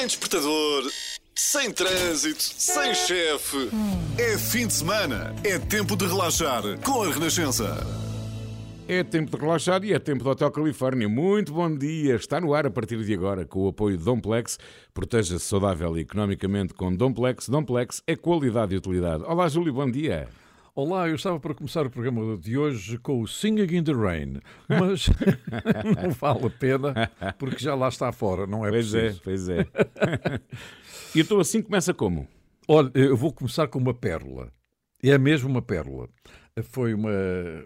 sem despertador, sem trânsito, sem chefe. É fim de semana, é tempo de relaxar com a Renascença. É tempo de relaxar e é tempo do Hotel Califórnia. Muito bom dia. Está no ar a partir de agora com o apoio de Domplex. Proteja-se saudável e economicamente com Domplex. Domplex é qualidade e utilidade. Olá, Júlio, bom dia. Olá, eu estava para começar o programa de hoje com o Singing in the Rain, mas não vale a pena porque já lá está fora, não é Pois é, preciso. pois é. e então assim começa como? Olha, eu vou começar com uma pérola. É mesmo uma pérola. Foi uma,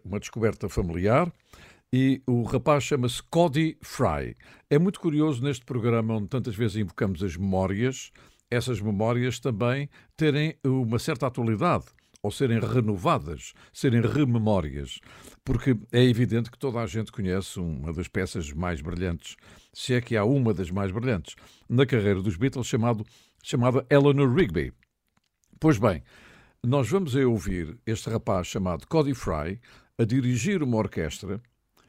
uma descoberta familiar e o rapaz chama-se Cody Fry. É muito curioso neste programa onde tantas vezes invocamos as memórias, essas memórias também terem uma certa atualidade ou serem renovadas, serem rememórias, porque é evidente que toda a gente conhece uma das peças mais brilhantes, se é que há uma das mais brilhantes, na carreira dos Beatles, chamado, chamada Eleanor Rigby. Pois bem, nós vamos ouvir este rapaz chamado Cody Fry a dirigir uma orquestra.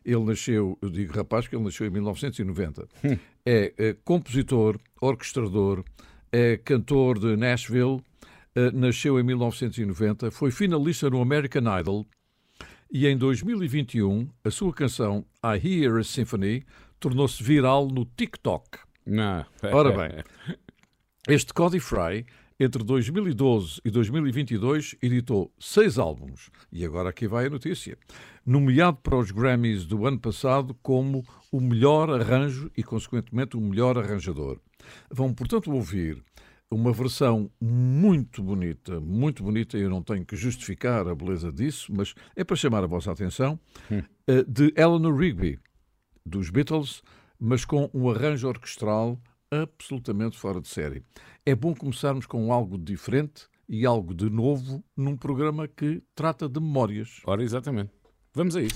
Ele nasceu, eu digo rapaz, que ele nasceu em 1990. É, é compositor, orquestrador, é cantor de Nashville, nasceu em 1990, foi finalista no American Idol e em 2021 a sua canção I Hear a Symphony tornou-se viral no TikTok. Não. Ora bem, este Cody Fry, entre 2012 e 2022, editou seis álbuns. E agora aqui vai a notícia. Nomeado para os Grammys do ano passado como o melhor arranjo e, consequentemente, o melhor arranjador. Vão, portanto, ouvir uma versão muito bonita, muito bonita, eu não tenho que justificar a beleza disso, mas é para chamar a vossa atenção, eh, de Eleanor Rigby, dos Beatles, mas com um arranjo orquestral absolutamente fora de série. É bom começarmos com algo diferente e algo de novo num programa que trata de memórias. Ora, exatamente. Vamos a isso.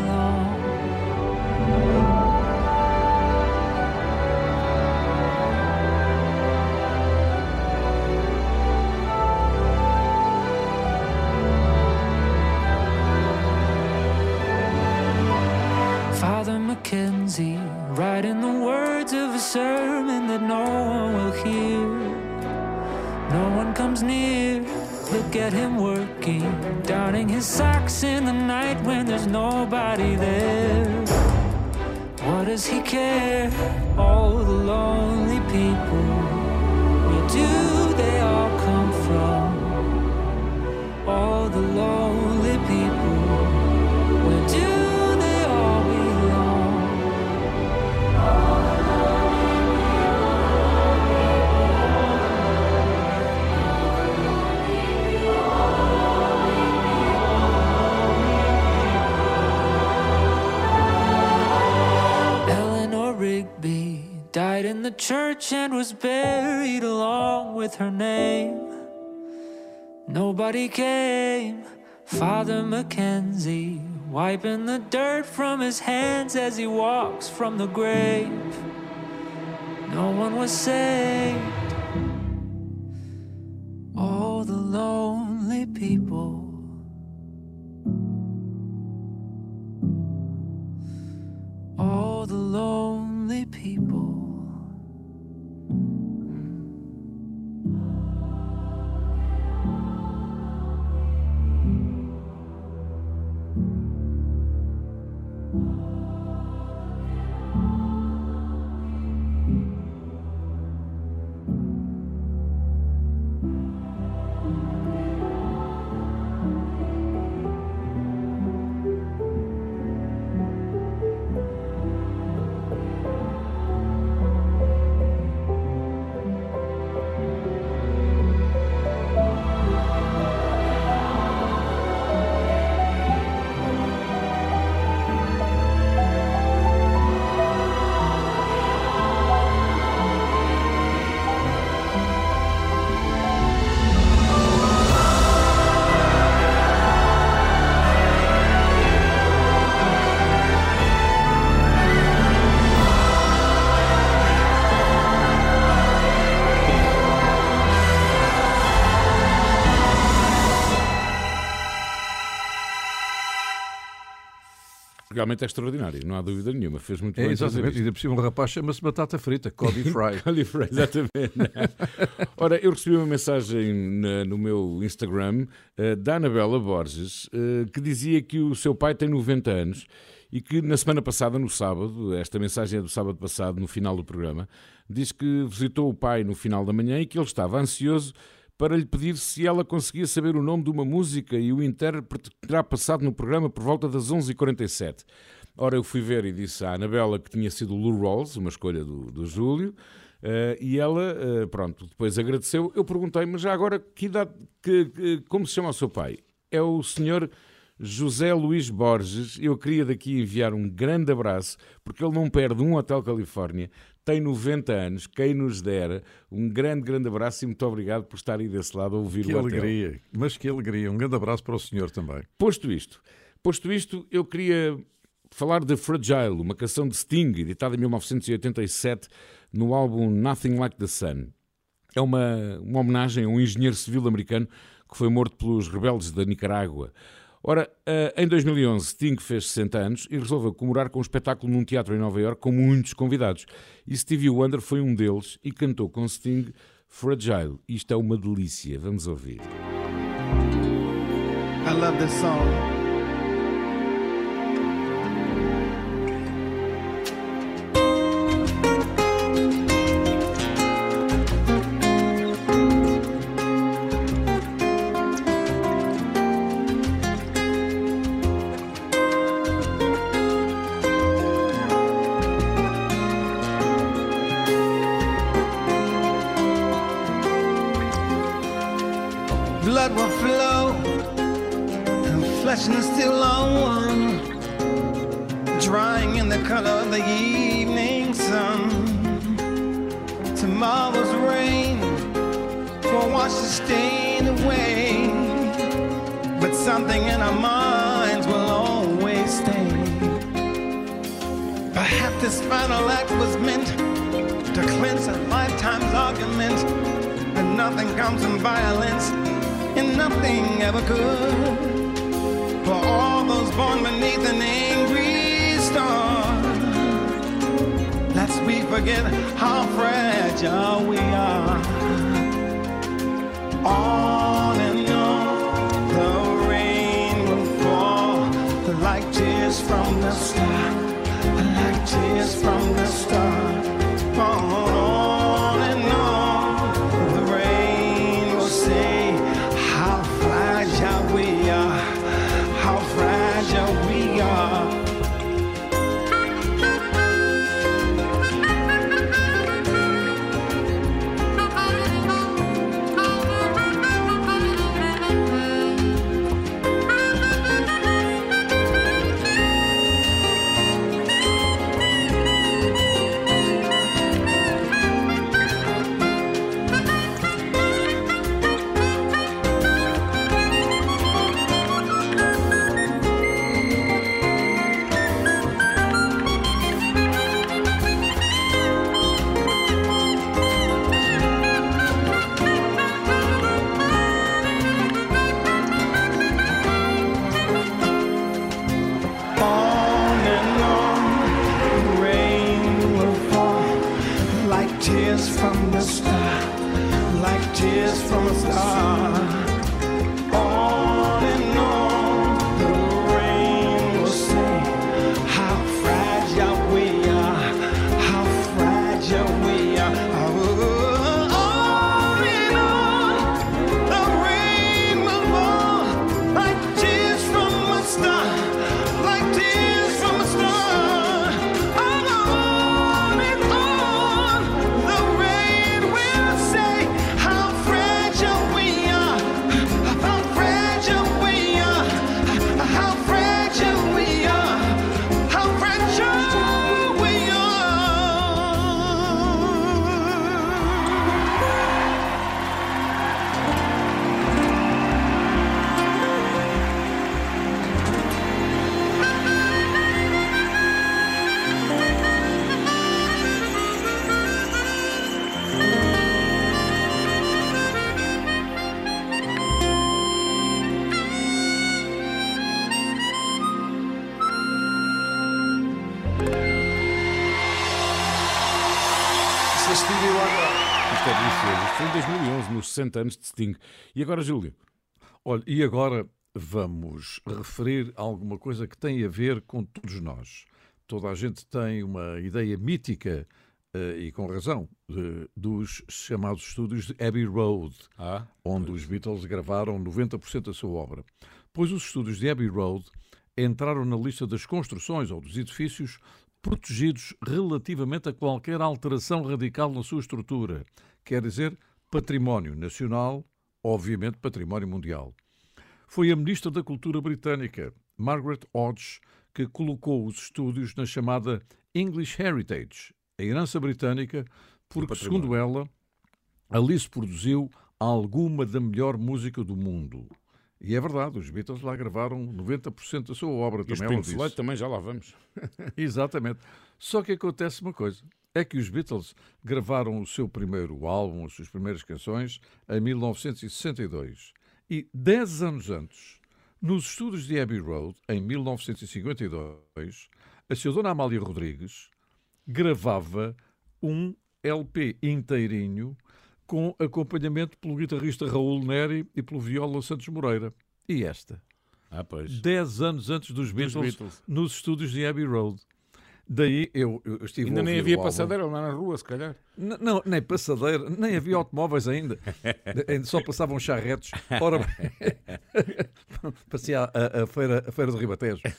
Nobody came. Father Mackenzie wiping the dirt from his hands as he walks from the grave. No one was saved. All the lonely people. Realmente é extraordinário, não há dúvida nenhuma. Fez muito É, bem. exatamente. E cima, um rapaz chama-se Batata Frita, Cody Fry. Cody Fry, exatamente. Ora, eu recebi uma mensagem na- no meu Instagram eh, da Anabela Borges eh, que dizia que o seu pai tem 90 anos e que na semana passada, no sábado, esta mensagem é do sábado passado, no final do programa, diz que visitou o pai no final da manhã e que ele estava ansioso para lhe pedir se ela conseguia saber o nome de uma música e o intérprete que terá passado no programa por volta das 11h47. Ora, eu fui ver e disse à Anabela que tinha sido Lou Rawls, uma escolha do, do Júlio, eh, e ela, eh, pronto, depois agradeceu. Eu perguntei, mas já agora, que idade, que, que- como se chama o seu pai? É o senhor José Luís Borges. Eu queria daqui enviar um grande abraço, porque ele não perde um Hotel Califórnia, tem 90 anos, quem nos dera. Um grande, grande abraço e muito obrigado por estar aí desse lado a ouvir Que o Hotel. alegria. Mas que alegria. Um grande abraço para o senhor também. Posto isto, posto isto, eu queria falar de Fragile, uma canção de Sting, editada em 1987 no álbum Nothing Like the Sun. É uma, uma homenagem a um engenheiro civil americano que foi morto pelos rebeldes da Nicarágua. Ora, eh, em 2011, Sting fez 60 anos e resolveu comemorar com um espetáculo num teatro em Nova Iorque com muitos convidados. E Stevie Wonder foi um deles e cantou com Sting Fragile. Isto é uma delícia. Vamos ouvir. I love this song. And nothing ever could for all those born beneath an angry star. Lest we forget how fragile we are. On and on, the rain will fall like tears from the star, like tears from the star. On 2011, nos 60 anos de Sting. E agora, Júlio? Olha, e agora vamos referir alguma coisa que tem a ver com todos nós. Toda a gente tem uma ideia mítica, eh, e com razão, dos chamados estúdios de Abbey Road, Ah, onde os Beatles gravaram 90% da sua obra. Pois os estúdios de Abbey Road entraram na lista das construções ou dos edifícios protegidos relativamente a qualquer alteração radical na sua estrutura, quer dizer, património nacional, obviamente património mundial. Foi a Ministra da Cultura britânica, Margaret Hodge, que colocou os estúdios na chamada English Heritage, a herança britânica, porque, segundo ela, ali se produziu alguma da melhor música do mundo. E é verdade, os Beatles lá gravaram 90% da sua obra, e os também ela Pink. Floyd também já lá vamos. Exatamente. Só que acontece uma coisa: é que os Beatles gravaram o seu primeiro álbum, as suas primeiras canções, em 1962. E dez anos antes, nos estúdios de Abbey Road, em 1952, a sua dona Amália Rodrigues gravava um LP inteirinho com acompanhamento pelo guitarrista Raul Neri e pelo viola Santos Moreira. E esta? Ah, pois. Dez anos antes dos Beatles, Beatles. nos estúdios de Abbey Road. Daí eu, eu estive Ainda a nem ouvir havia passadeira lá na rua, se calhar. N- Não, nem passadeira, nem havia automóveis ainda. Só passavam charretes. Ora bem, parecia a, a feira, a feira do Ribatejo.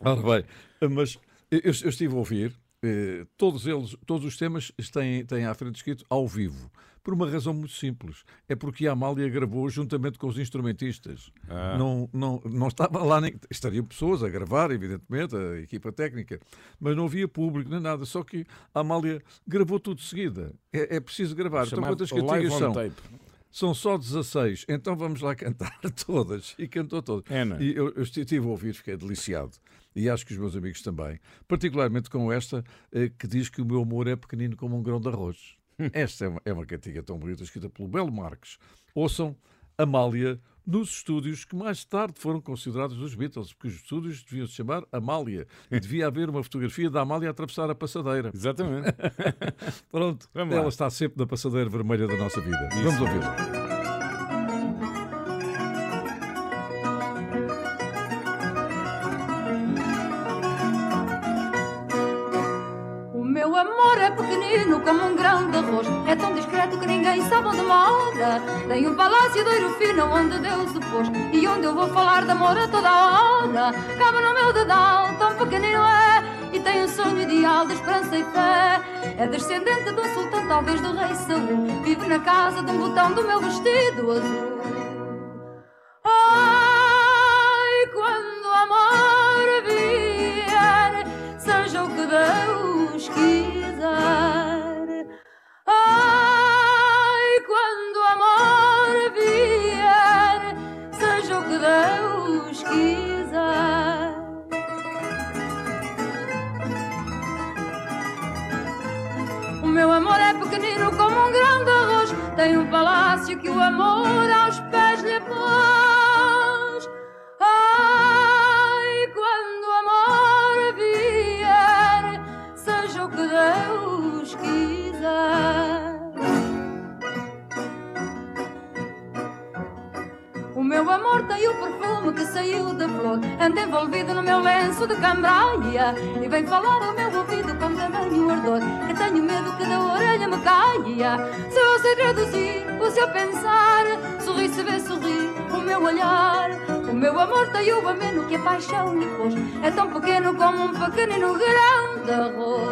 Ora bem, mas eu, eu estive a ouvir, eh, todos eles, todos os temas têm, têm à frente escrito ao vivo. Por uma razão muito simples. É porque a Amália gravou juntamente com os instrumentistas. Não, não, não estava lá, nem, estariam pessoas a gravar, evidentemente, a equipa técnica, mas não havia público nem nada. Só que a Amália gravou tudo de seguida. É, é preciso gravar. Então, quantas cantigas são? São só 16, então vamos lá cantar todas. E cantou todas. É, não é? E eu, eu estive a ouvir, fiquei deliciado. E acho que os meus amigos também. Particularmente com esta, eh, que diz que o meu amor é pequenino como um grão de arroz. Esta é uma, é uma cantiga tão bonita, escrita pelo Belo Marques. Ouçam Amália nos estúdios que mais tarde foram considerados dos Beatles, porque os estúdios deviam se chamar Amália. E devia haver uma fotografia da Amália a atravessar a passadeira. Exatamente. Pronto, Vamos ela lá. está sempre na passadeira vermelha da nossa vida. Vamos ouvi-la. Como um grão de arroz. É tão discreto que ninguém sabe onde mora Tem um palácio de ouro fino onde Deus o pôs. E onde eu vou falar de amor a toda hora. Cabe no meu dedal, tão pequenino é. E tem um sonho ideal de esperança e fé. É descendente de um sultão, talvez do rei Saul. Vive na casa de um botão do meu vestido azul. Ai, quando o amor vier, seja o que Deus quiser. Pequenino como um grão de arroz. Tem um palácio que o amor aos pés lhe pôs. Ai, quando o amor vier, seja o que Deus quiser. O meu amor tem o perfume que saiu da flor Anda envolvido no meu lenço de cambraia E vem falar ao meu tamanho ardor Que tenho medo que da orelha me caia. Se eu sei traduzir o seu pensar Sorri se vê sorrir o meu olhar. O meu amor tem o ameno que a paixão lhe pôs. É tão pequeno como um pequenino grão de arroz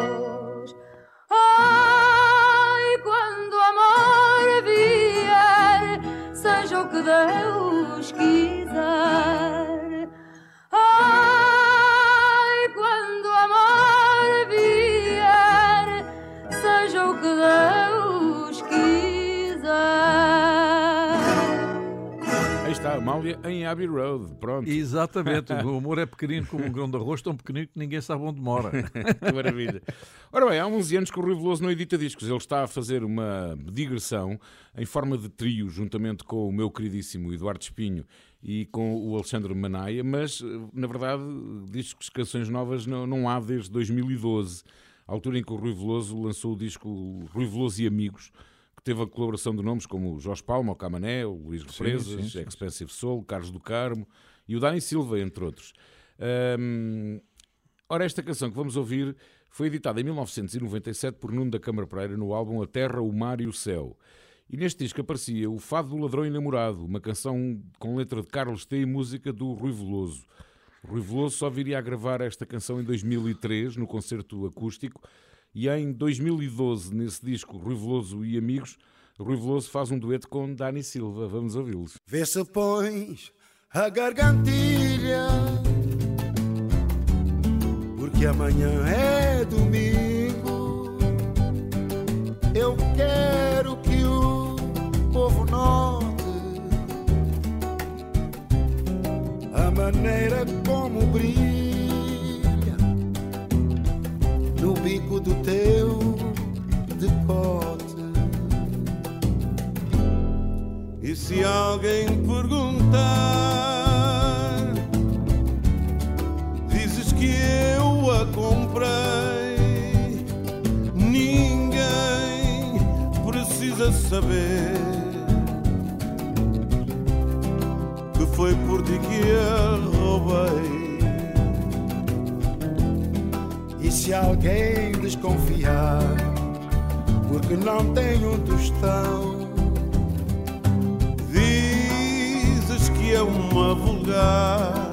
Exatamente, o meu amor é pequenino como um grão de arroz, tão pequenino que ninguém sabe onde mora. Que maravilha. Ora bem, há 11 anos que o Rui Veloso não edita discos. Ele está a fazer uma digressão em forma de trio, juntamente com o meu queridíssimo Eduardo Espinho e com o Alexandre Manaia, mas, na verdade, discos, canções novas não, não há desde 2012. altura em que o Rui Veloso lançou o disco Rui Veloso e Amigos, que teve a colaboração de nomes como o Jorge Palma, o Camané, o Luís Represas, sim, sim. Expensive Soul, Carlos do Carmo e o Dani Silva, entre outros. Hum, ora, esta canção que vamos ouvir foi editada em 1997 por Nuno da Câmara Pereira no álbum A Terra, o Mar e o Céu. E neste disco aparecia o Fado do Ladrão Enamorado, uma canção com letra de Carlos T e música do Rui Veloso. Rui Veloso só viria a gravar esta canção em 2003, no concerto acústico, e em 2012, nesse disco Rui Veloso e Amigos, Rui Veloso faz um dueto com Dani Silva. Vamos ouvi-los. Vê se pões a gargantilha, porque amanhã é domingo. Eu quero que o povo note a maneira como brilha no bico do teu decote. E se alguém perguntar, dizes que eu a comprei. Ninguém precisa saber que foi por ti que a roubei. E se alguém desconfiar, porque não tem um tostão, É uma vulgar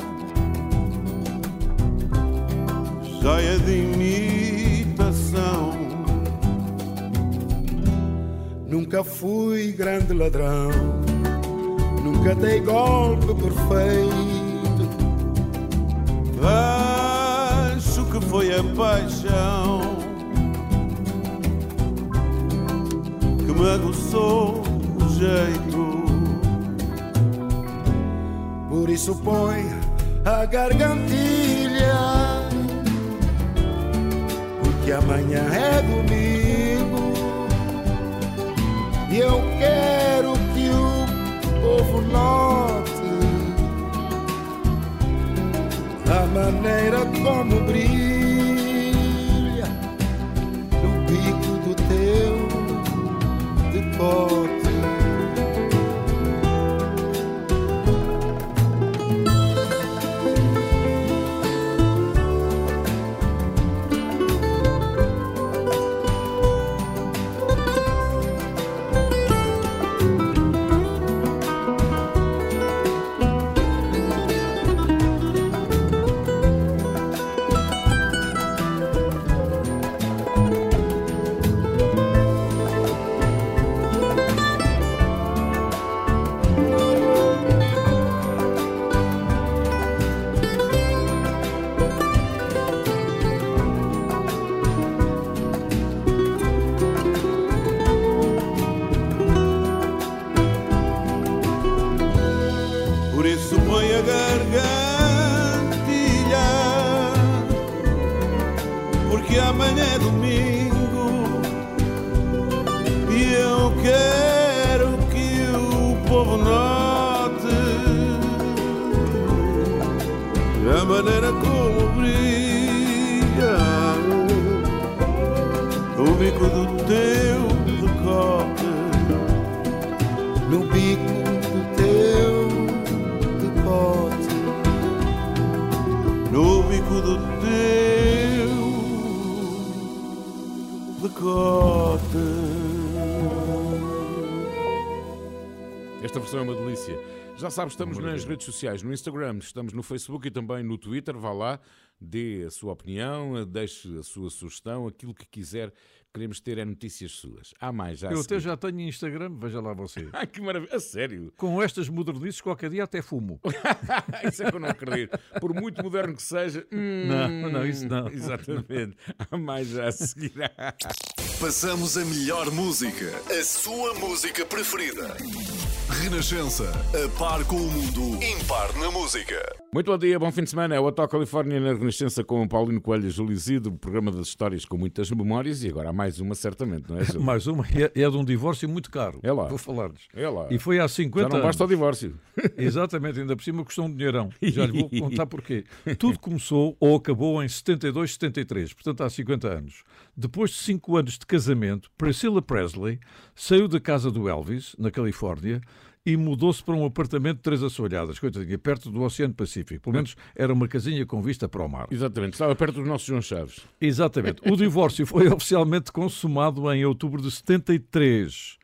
joia de imitação. nunca fui grande ladrão, nunca dei golpe perfeito. Acho que foi a paixão que me aguçou o jeito. Por isso põe a gargantilha, porque amanhã é domingo e eu quero que o povo note a maneira como brilha no bico do teu. Por Já sabes, estamos nas redes sociais, no Instagram, estamos no Facebook e também no Twitter. Vá lá, dê a sua opinião, deixe a sua sugestão, aquilo que quiser. Queremos ter é notícias suas. Há mais já. a Eu até já tenho Instagram, veja lá você. Ai, que maravilha. A sério? Com estas modernices, qualquer dia até fumo. Isso é que eu não acredito. Por muito moderno que seja. hum, Não, não, isso não. Exatamente. Há mais já a seguir. Passamos a melhor música. A sua música preferida. Renascença, a par com o mundo, impar na música. Muito bom dia, bom fim de semana. É o Hotel Califórnia na Renascença com o Paulino Coelho, Júlio Isidro, programa das histórias com muitas memórias e agora há mais uma, certamente, não é? Mais uma, é, é de um divórcio muito caro. É lá. Vou falar-lhes. É lá. E foi há 50 Já não anos. basta o divórcio. Exatamente, ainda por cima custou um dinheirão. Já lhe vou contar porquê. Tudo começou ou acabou em 72, 73, portanto há 50 anos. Depois de 5 anos de casamento, Priscilla Presley saiu da casa do Elvis, na Califórnia, e mudou-se para um apartamento de três assoalhadas, coitadinha, perto do Oceano Pacífico. Pelo menos era uma casinha com vista para o mar. Exatamente, estava perto dos nossos João Chaves. Exatamente. O divórcio foi oficialmente consumado em outubro de 73,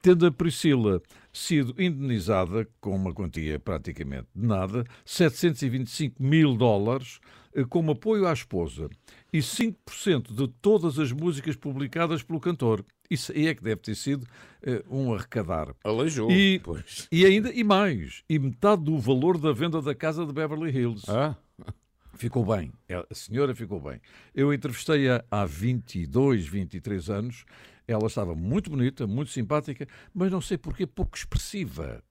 tendo a Priscila sido indenizada com uma quantia praticamente de nada, 725 mil dólares, eh, como apoio à esposa, e 5% de todas as músicas publicadas pelo cantor. Isso aí é que deve ter sido eh, um arrecadar. Aleijou. E, Pois. e ainda e mais, e metade do valor da venda da casa de Beverly Hills. Ah, Ficou bem, a senhora ficou bem. Eu entrevistei-a há 22, 23 anos. Ela estava muito bonita, muito simpática, mas não sei porquê pouco expressiva.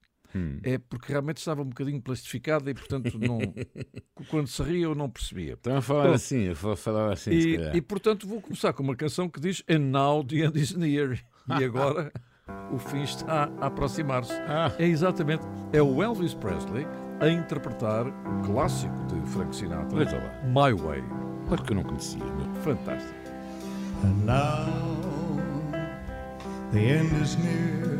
É porque realmente estava um bocadinho plastificada e, portanto, não, quando se ria eu não percebia. estão a falar Bom, assim, eu vou falar assim, se E, calhar. e, portanto, vou começar com uma canção que diz And now the end is near. E agora o fim está a aproximar-se. Ah. É exatamente, é o Elvis Presley a interpretar o clássico de Frank Sinatra, Veja lá. My Way. Claro que eu não conhecia. meu. Fantástico. And now the end is near,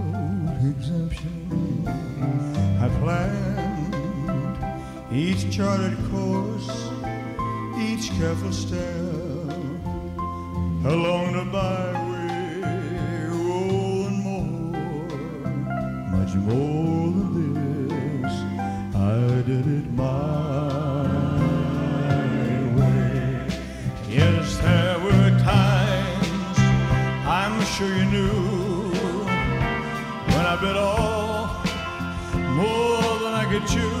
exemption. I planned each charted course, each careful step along the byway, oh, and more, much more than this. I did it my way. Yes, there were times I'm sure you knew it all, more than I could chew.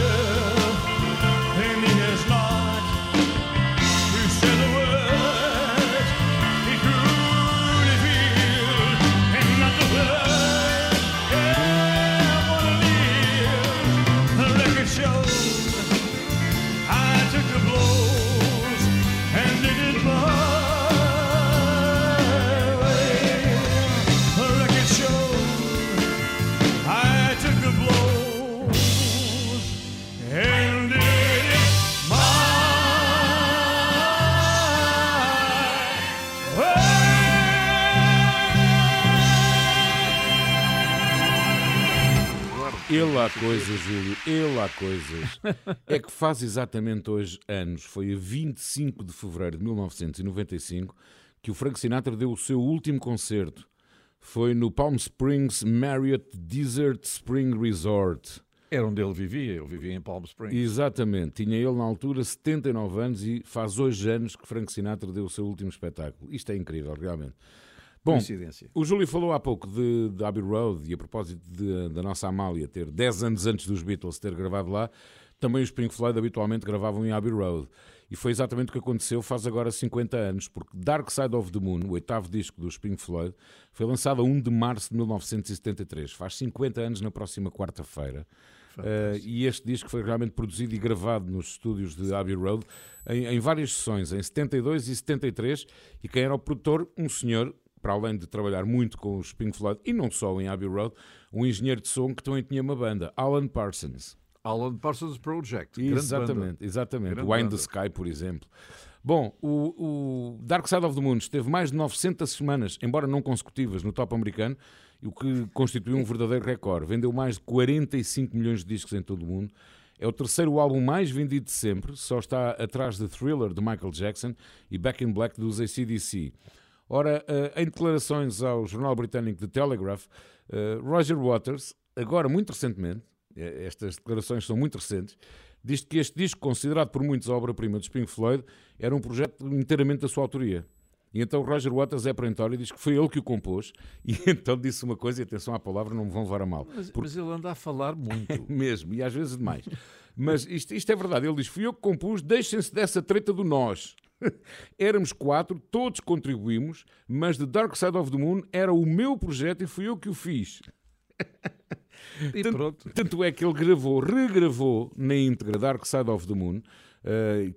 Júlio, ele há coisas. É que faz exatamente hoje anos, foi a 25 de fevereiro de 1995, que o Frank Sinatra deu o seu último concerto. Foi no Palm Springs Marriott Desert Spring Resort. Era onde ele vivia, ele vivia em Palm Springs. Exatamente. Tinha ele na altura 79 anos e faz hoje anos que Frank Sinatra deu o seu último espetáculo. Isto é incrível, realmente. Bom, o Júlio falou há pouco de, de Abbey Road e a propósito de- da nossa Amália ter 10 anos antes dos Beatles ter gravado lá, também os Pink Floyd habitualmente gravavam em Abbey Road. E foi exatamente o que aconteceu faz agora 50 anos, porque Dark Side of the Moon, o oitavo disco dos Pink Floyd, foi lançado a 1 de março de 1973. Faz 50 anos na próxima quarta-feira. Uh, e este disco foi realmente produzido e gravado nos estúdios de Abbey Road em, em várias sessões, em 72 e 73. E quem era o produtor? Um senhor, para além de trabalhar muito com os Pink Floyd, e não só em Abbey Road, um engenheiro de som que também tinha uma banda, Alan Parsons. Alan Parsons Project. Exatamente, exatamente. Grande Wind banda. the Sky, por exemplo. Bom, o, o Dark Side of the Moon esteve mais de 900 semanas, embora não consecutivas, no top americano, o que constituiu um verdadeiro recorde. Vendeu mais de 45 milhões de discos em todo o mundo. É o terceiro álbum mais vendido de sempre, só está atrás de Thriller de Michael Jackson e Back in Black dos ACDC. Ora, eh, em declarações ao jornal britânico The Telegraph, eh, Roger Waters, agora muito recentemente, eh, estas declarações são muito recentes, diz que este disco, considerado por muitos a obra-prima dos Pink Floyd, era um projeto inteiramente da sua autoria. E então Roger Waters é perentório e diz que foi ele que o compôs, e então disse uma coisa, e atenção à palavra, não me vão levar a mal. Mas, Porque mas ele anda a falar muito. mesmo, e às vezes demais. Mas isto, isto é verdade, ele diz: fui eu que compus, deixem-se dessa treta do nós. Éramos quatro, todos contribuímos, mas The Dark Side of the Moon era o meu projeto e fui eu que o fiz. E Tanto- pronto. Tanto é que ele gravou, regravou na íntegra Dark Side of the Moon.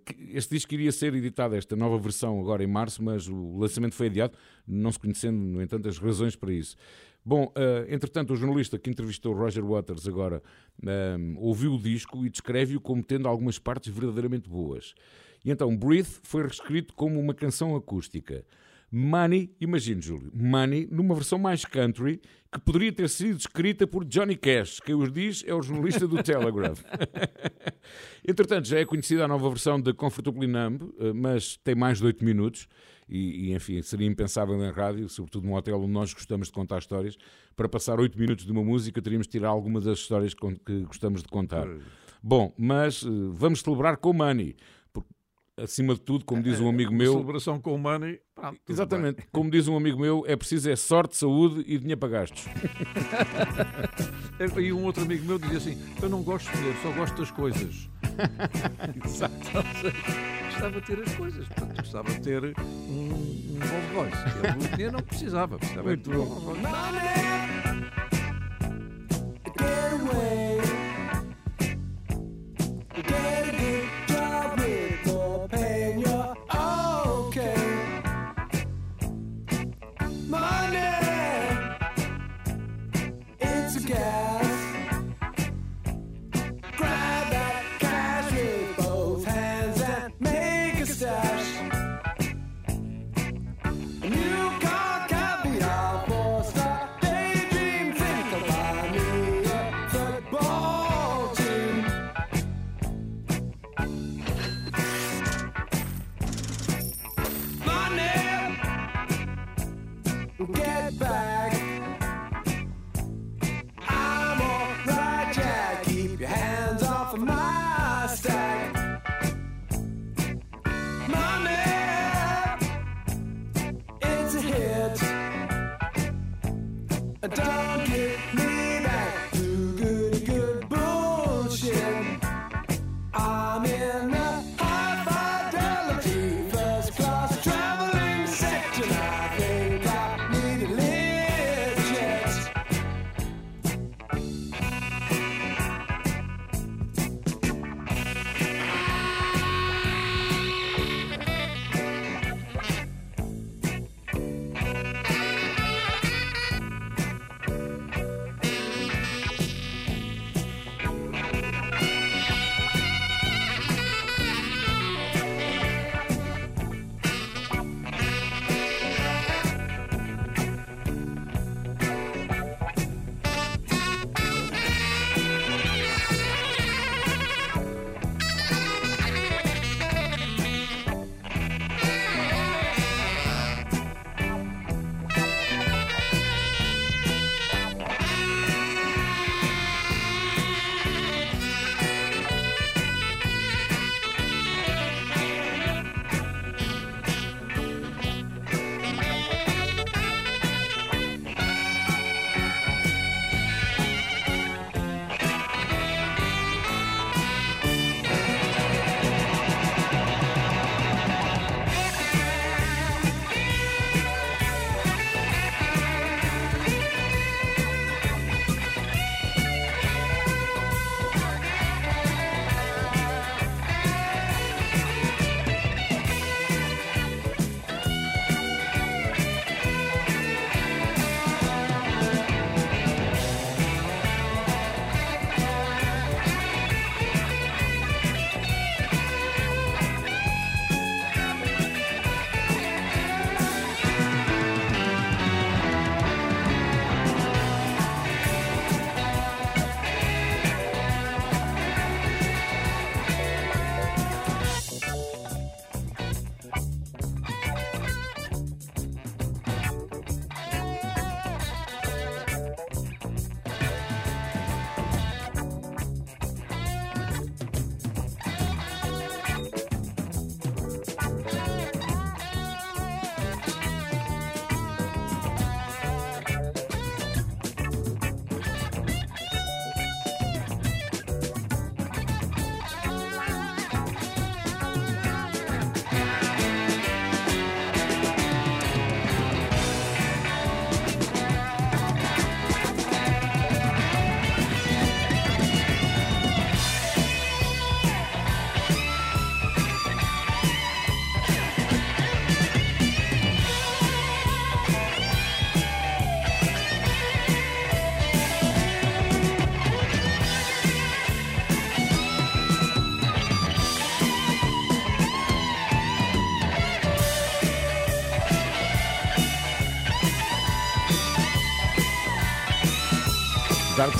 que este disco iria ser editado, esta nova versão, agora em março, mas o lançamento foi adiado, não se conhecendo, no entanto, as razões para isso. Bom, eh, entretanto, o jornalista que entrevistou Roger Waters agora eh, ouviu o disco e descreve-o como tendo algumas partes verdadeiramente boas. E então, Breathe foi reescrito como uma canção acústica. Money, imagine, Júlio, Money numa versão mais country que poderia ter sido escrita por Johnny Cash. Quem os diz é o jornalista do Telegraph. Entretanto, já é conhecida a nova versão de Comfortably Numb, eh, mas tem mais de 8 minutos. E, e, enfim, seria impensável em rádio, sobretudo num hotel onde nós gostamos de contar histórias. Para passar 8 minutos de uma música, teríamos de tirar algumas das histórias que, que gostamos de contar. Bom, mas eh, vamos celebrar com Money. Acima de tudo, como diz um amigo Uma meu. Celebração com o Money. pronto, Exatamente. Como diz um amigo meu, é preciso é sorte, saúde e dinheiro para gastos. bem. E um outro amigo meu dizia assim: Eu não gosto de dinheiro, só gosto das coisas. Exato. Gostava de ter as coisas, portanto, gostava de ter um, um Rolls Royce. O dinheiro não precisava, precisava Muito de um bom. Rolls Royce. Get together.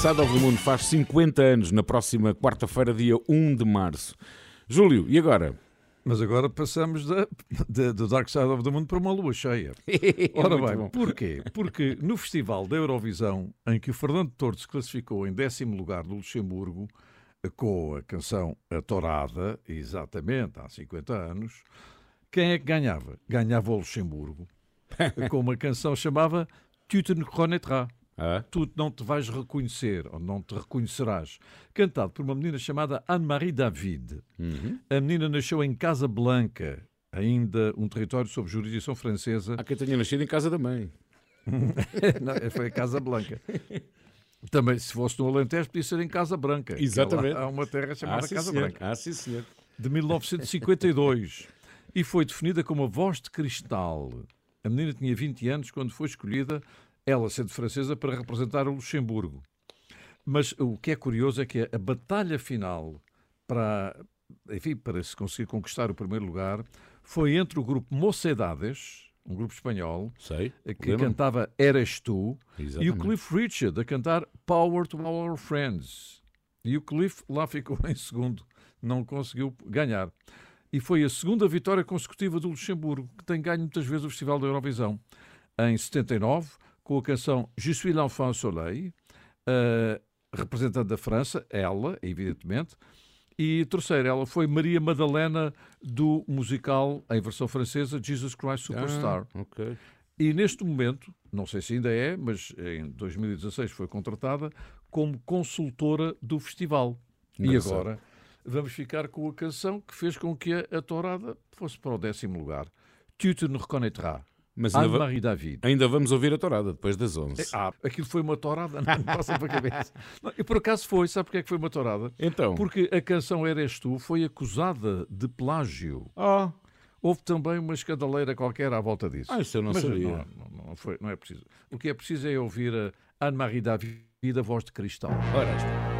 Dark Side of the Moon faz 50 anos na próxima quarta-feira, dia 1 de março. Júlio, e agora? Mas agora passamos da, da- do Dark Side of the Moon para uma lua cheia. Ora Muito bem, bom. porquê? Porque no Festival da Eurovisão, em que o Fernando Torres se classificou em décimo lugar do Luxemburgo, com a canção A Torada, exatamente há 50 anos, quem é que ganhava? Ganhava o Luxemburgo, com uma canção chamada Tu te ne connaîtras. Ah, Tu não te vais reconhecer, ou não te reconhecerás. Cantado por uma menina chamada Anne-Marie David. uhum. A menina nasceu em Casablanca, ainda um território sob jurisdição francesa. Há quem tenha nascido em casa da mãe. Não, foi em Casablanca. Também, se fosse no Alentejo, podia ser em Casa Branca. que Exatamente. Há uma terra chamada ah, sim, Casa senhor. Branca. Ah, sim, senhor. De 1952. E foi definida como a voz de cristal. A menina tinha 20 anos quando foi escolhida, ela sendo francesa, para representar o Luxemburgo. Mas o que é curioso é que a batalha final para, enfim, para se conseguir conquistar o primeiro lugar foi entre o grupo Mocedades, um grupo espanhol, Sei. que lembro-me. cantava Eres Tu, e o Exatamente. Cliff Richard a cantar Power to Our Friends. E o Cliff lá ficou em segundo, não conseguiu ganhar. E foi a segunda vitória consecutiva do Luxemburgo, que tem ganho muitas vezes o Festival da Eurovisão. Em 79, com a canção Je suis l'enfant soleil, a representante da França, ela, evidentemente, e terceira, ela foi Maria Madalena do musical, em versão francesa, Jesus Christ Superstar. Ah, ok. E neste momento, não sei se ainda é, mas em 2016 foi contratada como consultora do festival. E agora vamos ficar com a canção que fez com que a, a tourada fosse para o décimo lugar. Tu te ne reconnaîtras. Mas ainda, va- Anne-Marie David. ainda vamos ouvir a tourada depois das 11. Ah, aquilo foi uma tourada, não passa para a cabeça. Não, e por acaso foi, sabe porque é que foi uma tourada? Então. Porque a canção Eres Tu foi acusada de plágio. Ah, Houve também uma escandaleira qualquer à volta disso. Ah, isso eu não Mas sabia. Não, não- não foi, não é preciso. O que é preciso é ouvir a Anne-Marie David, a voz de cristal. ora está.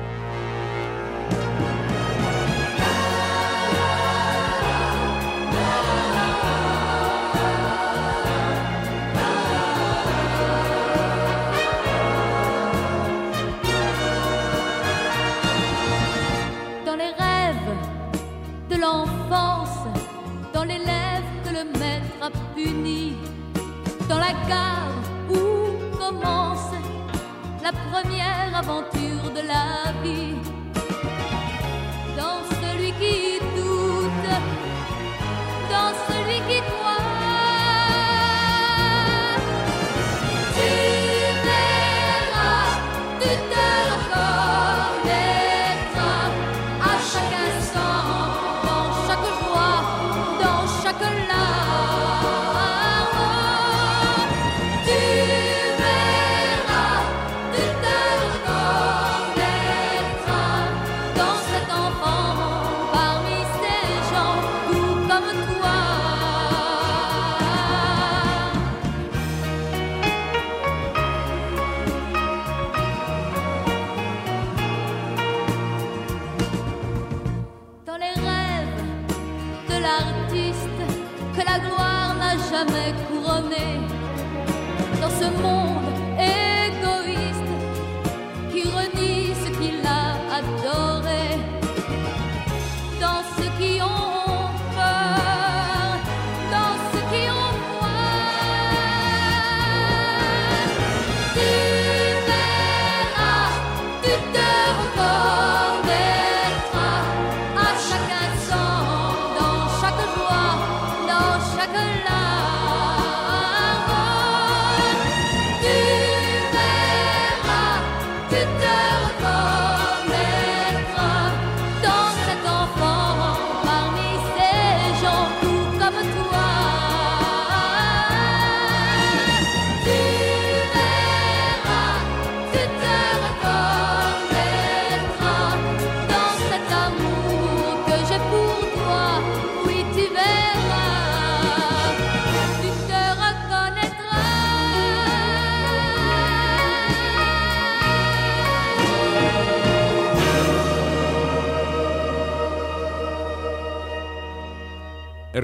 La où commence la première aventure de la vie,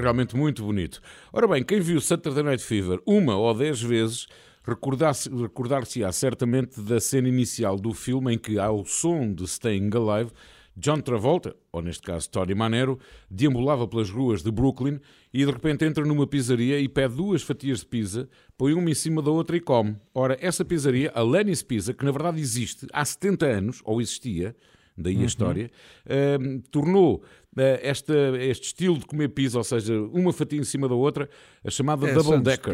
realmente muito bonito. Ora bem, quem viu Saturday Night Fever uma ou dez vezes recordar-se- recordar-se-á certamente da cena inicial do filme em que, ao som de Staying Alive, John Travolta, ou neste caso Tony Manero, deambulava pelas ruas de Brooklyn e de repente entra numa pizzaria e pede duas fatias de pizza, põe uma em cima da outra e come. Ora, essa pizzaria, a Lenny's Pizza, que na verdade existe há 70 anos, ou existia, daí a história, ehm, tornou eh, esta, este estilo de comer pizza, ou seja, uma fatia em cima da outra, a chamada É Double Decker.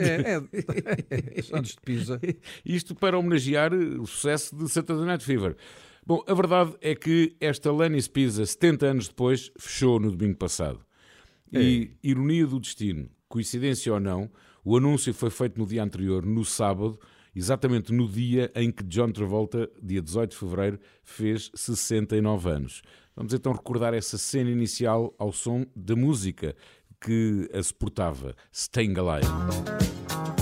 É, é, é Santos de Pisa. Isto para homenagear o sucesso de Saturday Night Fever. Bom, a verdade é que esta Lenny's Pizza, 70 anos depois, fechou no domingo passado. E, ironia do destino, coincidência ou não, o anúncio foi feito no dia anterior, no sábado, exatamente no dia em que John Travolta, dia 18 de fevereiro, fez 69 anos. Vamos então recordar essa cena inicial ao som da música que a suportava, Staying Alive.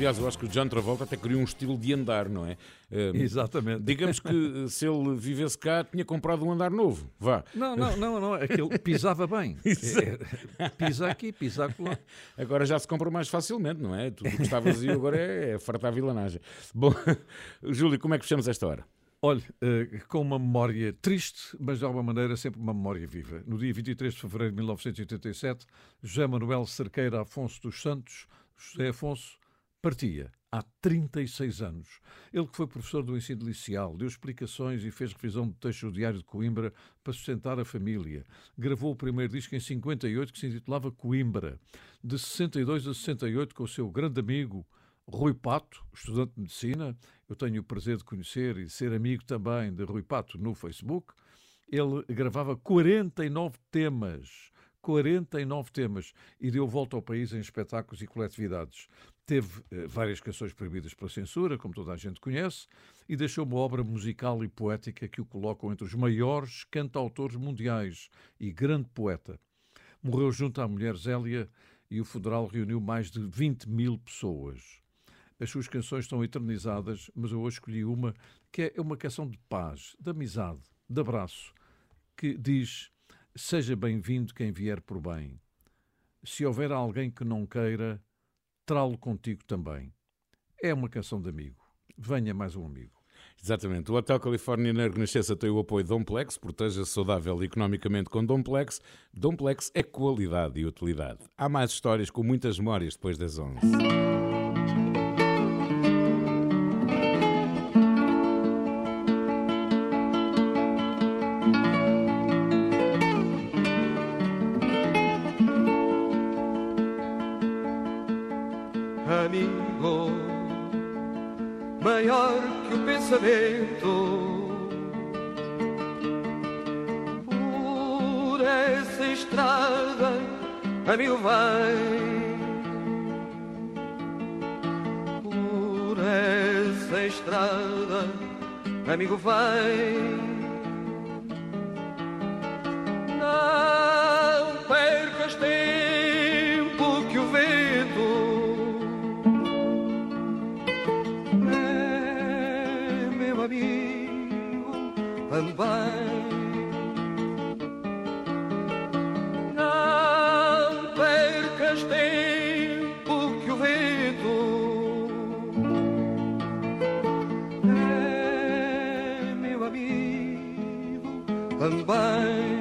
Aliás, eu acho que o John Travolta até criou um estilo de andar, não é? Eh, Exatamente. Digamos que se ele vivesse cá, tinha comprado um andar novo. Vá. Não, não, não, não. Aquele pisava bem. É, pisa aqui, pisa acolá. Agora já se compra mais facilmente, não é? Tudo o que está vazio agora é, é fartar vilanagem. Bom, Júlio, como é que fechamos esta hora? Olha, eh, com uma memória triste, mas de alguma maneira sempre uma memória viva. No dia 23 de fevereiro de 1987, José Manuel Cerqueira Afonso dos Santos, José Afonso, partia há 36 anos. Ele que foi professor do ensino liceal, deu explicações e fez revisão do texto do Diário de Coimbra para sustentar a família. Gravou o primeiro disco em 58 que se intitulava Coimbra. De 62 a 68 com o seu grande amigo Rui Pato, estudante de medicina. Eu tenho o prazer de conhecer e ser amigo também de Rui Pato no Facebook. Ele gravava 49 temas. 49 temas e deu volta ao país em espetáculos e coletividades. Teve eh, várias canções proibidas pela censura, como toda a gente conhece, e deixou uma obra musical e poética que o colocam entre os maiores cantautores mundiais e grande poeta. Morreu junto à mulher Zélia e o funeral reuniu mais de 20 mil pessoas. As suas canções estão eternizadas, mas eu hoje escolhi uma que é uma canção de paz, de amizade, de abraço, que diz: Seja bem-vindo quem vier por bem. Se houver alguém que não queira, trá-lo contigo também. É uma canção de amigo. Venha mais um amigo. Exatamente. O Hotel Califórnia na Renascença tem o apoio Domplex, proteja-se saudável economicamente com Domplex. Domplex é qualidade e utilidade. Há mais histórias com muitas memórias depois das 11. Essa estrada, amigo, vai. Por essa estrada, amigo, vai. Não percas tempo que o vento é meu amigo também. Amigo também.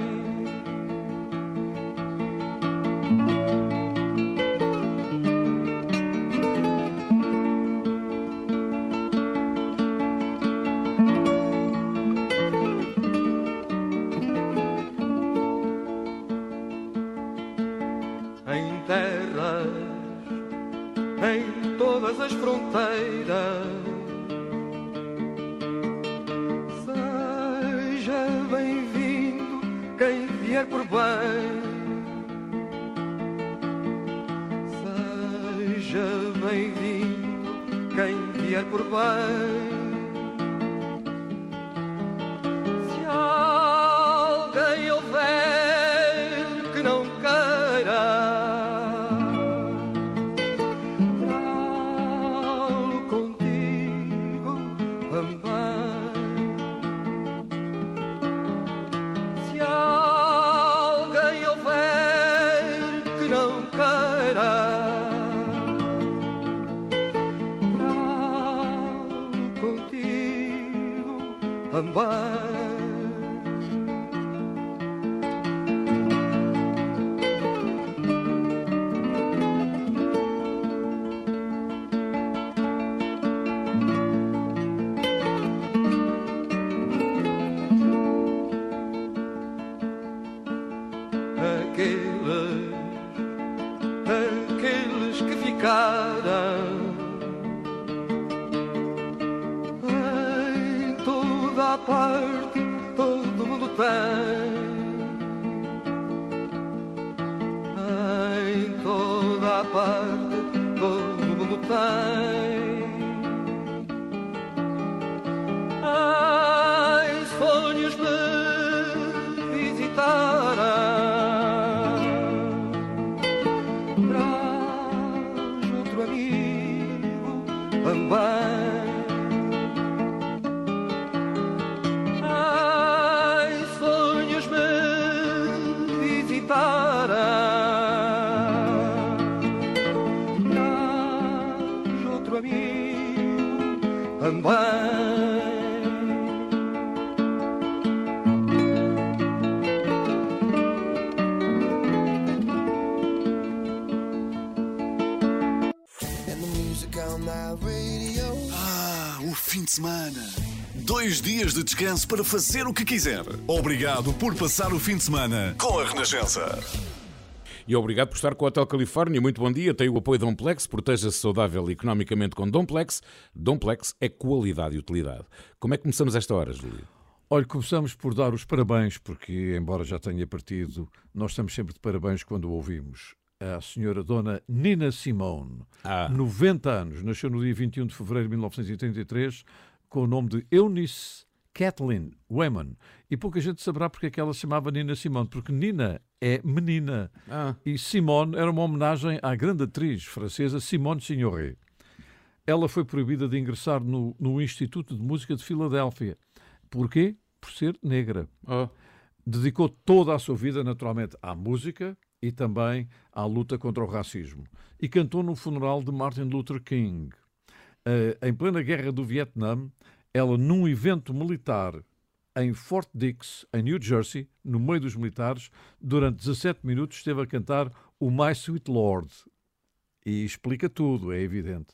Ah, o fim de semana. Dois dias de descanso para fazer o que quiser. Obrigado por passar o fim de semana com a Renascença. E obrigado por estar com o Hotel Califórnia. Muito bom dia. Tem o apoio Domplex. Proteja-se saudável economicamente com Domplex. Domplex é qualidade e utilidade. Como é que começamos esta hora, Júlio? Olha, começamos por dar os parabéns, porque, embora já tenha partido, nós estamos sempre de parabéns quando ouvimos. A senhora Dona Nina Simone, Ah. 90 anos, nasceu no dia 21 de fevereiro de 1933, com o nome de Eunice Kathleen Wayman. E pouca gente saberá porque é que ela se chamava Nina Simone, porque Nina é menina. Ah. E Simone era uma homenagem à grande atriz francesa Simone Signoret. Ela foi proibida de ingressar no, no Instituto de Música de Filadélfia. Porquê? Por ser negra. Dedicou toda a sua vida, naturalmente, à música e também à luta contra o racismo. E cantou no funeral de Martin Luther King. Eh, em plena guerra do Vietnã, ela, num evento militar em Fort Dix, em New Jersey, no meio dos militares, durante 17 minutos esteve a cantar o My Sweet Lord. E explica tudo, é evidente.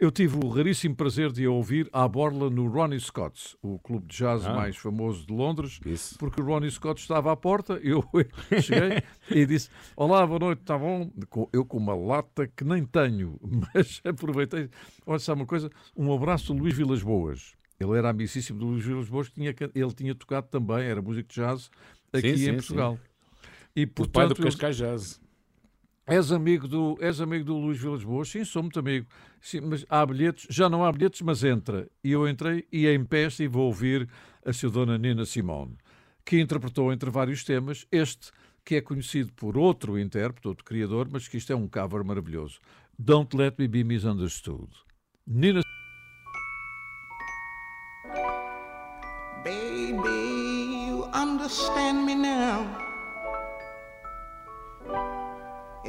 Eu tive o raríssimo prazer de a ouvir à borla no Ronnie Scott's, o clube de jazz Ah. mais famoso de Londres, porque o Ronnie Scott estava à porta, eu cheguei e disse, olá, boa noite, está bom? Eu com uma lata que nem tenho, mas aproveitei. Olha, sabe uma coisa? Um abraço do Luís Vilas Boas. Ele era amicíssimo do Luís Vilas Boas, tinha, ele tinha tocado também, era músico de jazz, aqui Sim, sim, em Portugal. E, O pai do portanto, Cascais Jazz. És amigo do, és amigo do Luís Vilas Boas? Sim, sou muito amigo. Sim, mas há bilhetes, já não há bilhetes, mas entra. E eu entrei e em pé e vou ouvir a sua dona Nina Simone, que interpretou entre vários temas este que é conhecido por outro intérprete, outro criador, mas que isto é um cover maravilhoso. Don't Let Me Be Misunderstood. Nina Baby, you understand me now.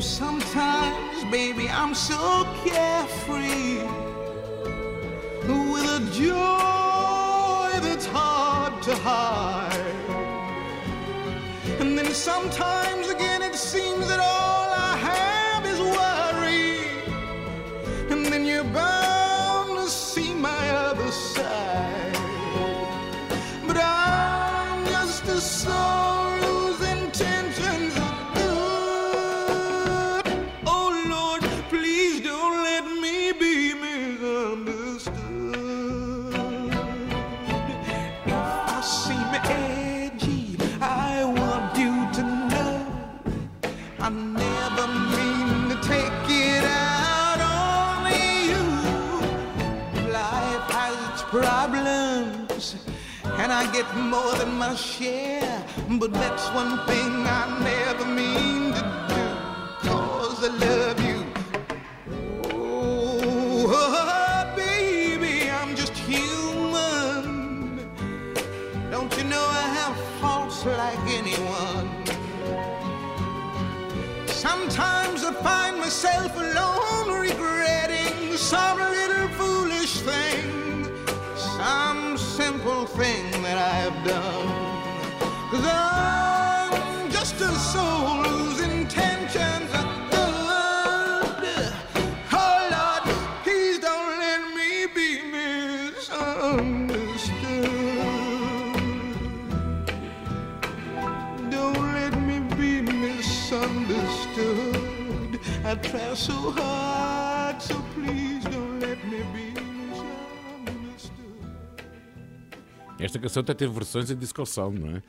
Sometimes, baby, I'm so carefree with a joy that's hard to hide. And then sometimes more than my share. But that's one thing I never mean Esta canção até teve versões em disco sound, não é?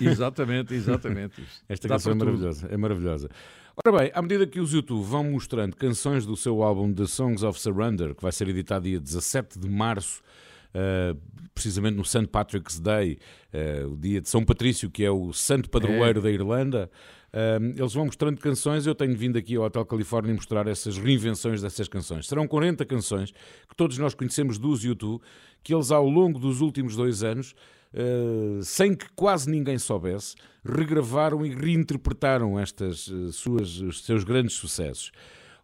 Exatamente, exatamente. Esta Dá canção é tudo. maravilhosa, é maravilhosa. Ora bem, à medida que os YouTube vão mostrando canções do seu álbum The Songs of Surrender, que vai ser editado dia 17 de março, uh, precisamente no St. Patrick's Day, uh, o dia de São Patrício, que é o santo padroeiro é. da Irlanda, eles vão mostrando canções. Eu tenho vindo aqui ao Hotel Califórnia mostrar essas reinvenções dessas canções. Serão 40 canções que todos nós conhecemos dos YouTube, que eles ao longo dos últimos dois anos Uh, sem que quase ninguém soubesse, regravaram e reinterpretaram estas uh, suas, os seus grandes sucessos.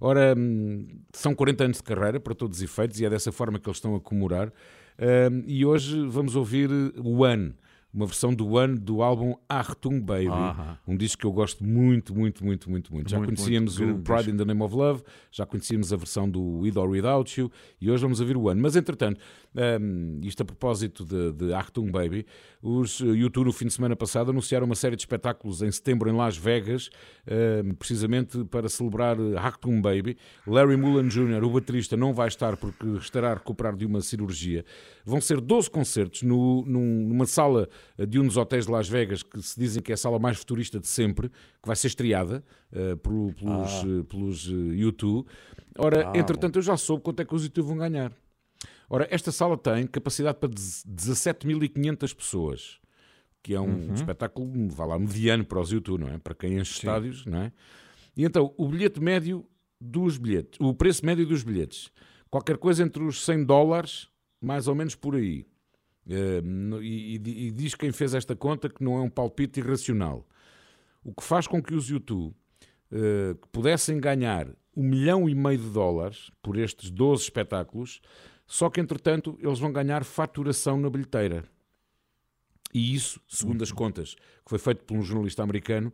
Ora, hum, são 40 anos de carreira para todos os efeitos e é dessa forma que eles estão a comemorar. E hoje vamos ouvir One uma versão do One do álbum Achtung Baby, um disco que eu gosto muito, muito, muito, muito, muito. Já Muito, conhecíamos muito o Pride in the Name of Love, já conhecíamos a versão do With or Without You e hoje vamos ouvir o One. Mas entretanto, um, isto a propósito de, de Achtung Baby, os uh, YouTube no fim de semana passado anunciaram uma série de espetáculos em setembro em Las Vegas, um, precisamente para celebrar Achtung Baby. Larry Mullen Jr., o baterista, não vai estar porque estará a recuperar de uma cirurgia. Vão ser 12 concertos no, num- numa sala de um dos hotéis de Las Vegas, que se dizem que é a sala mais futurista de sempre, que vai ser estreada pelos, Ah. pelos YouTube. Ora, Ah, entretanto, eu já soube quanto é que os YouTube vão ganhar. Ora, esta sala tem capacidade para 17.500 pessoas, que é um Uhum. espetáculo, vá lá, mediano para os YouTube, não é? Para quem enche estádios, não é? E então, o bilhete médio dos bilhetes, o preço médio dos bilhetes, qualquer coisa entre os 100 dólares, mais ou menos por aí. Eh, e, e- e diz quem fez esta conta que não é um palpite irracional. O que faz com que os YouTube que pudessem ganhar um milhão e meio de dólares por estes 12 espetáculos, só que entretanto eles vão ganhar faturação na bilheteira. E isso, segundo as contas que foi feito por um jornalista americano,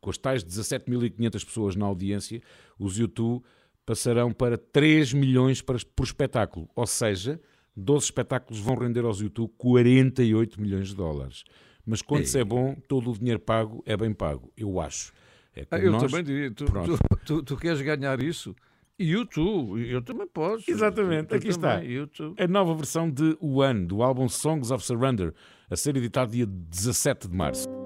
com as tais 17.500 pessoas na audiência, os YouTube passarão para 3 milhões para- por espetáculo. Ou seja, 12 espetáculos vão render aos YouTube 48 milhões de dólares. Mas quando se é bom, todo o dinheiro pago é bem pago, eu acho. É Ah, eu nós- também diria. Tu, tu, tu- tu queres ganhar isso? E eu eu também posso. Exatamente, Tu aqui está. também, eu tu. A nova versão de One, do álbum Songs of Surrender, a ser editado dia 17 de março.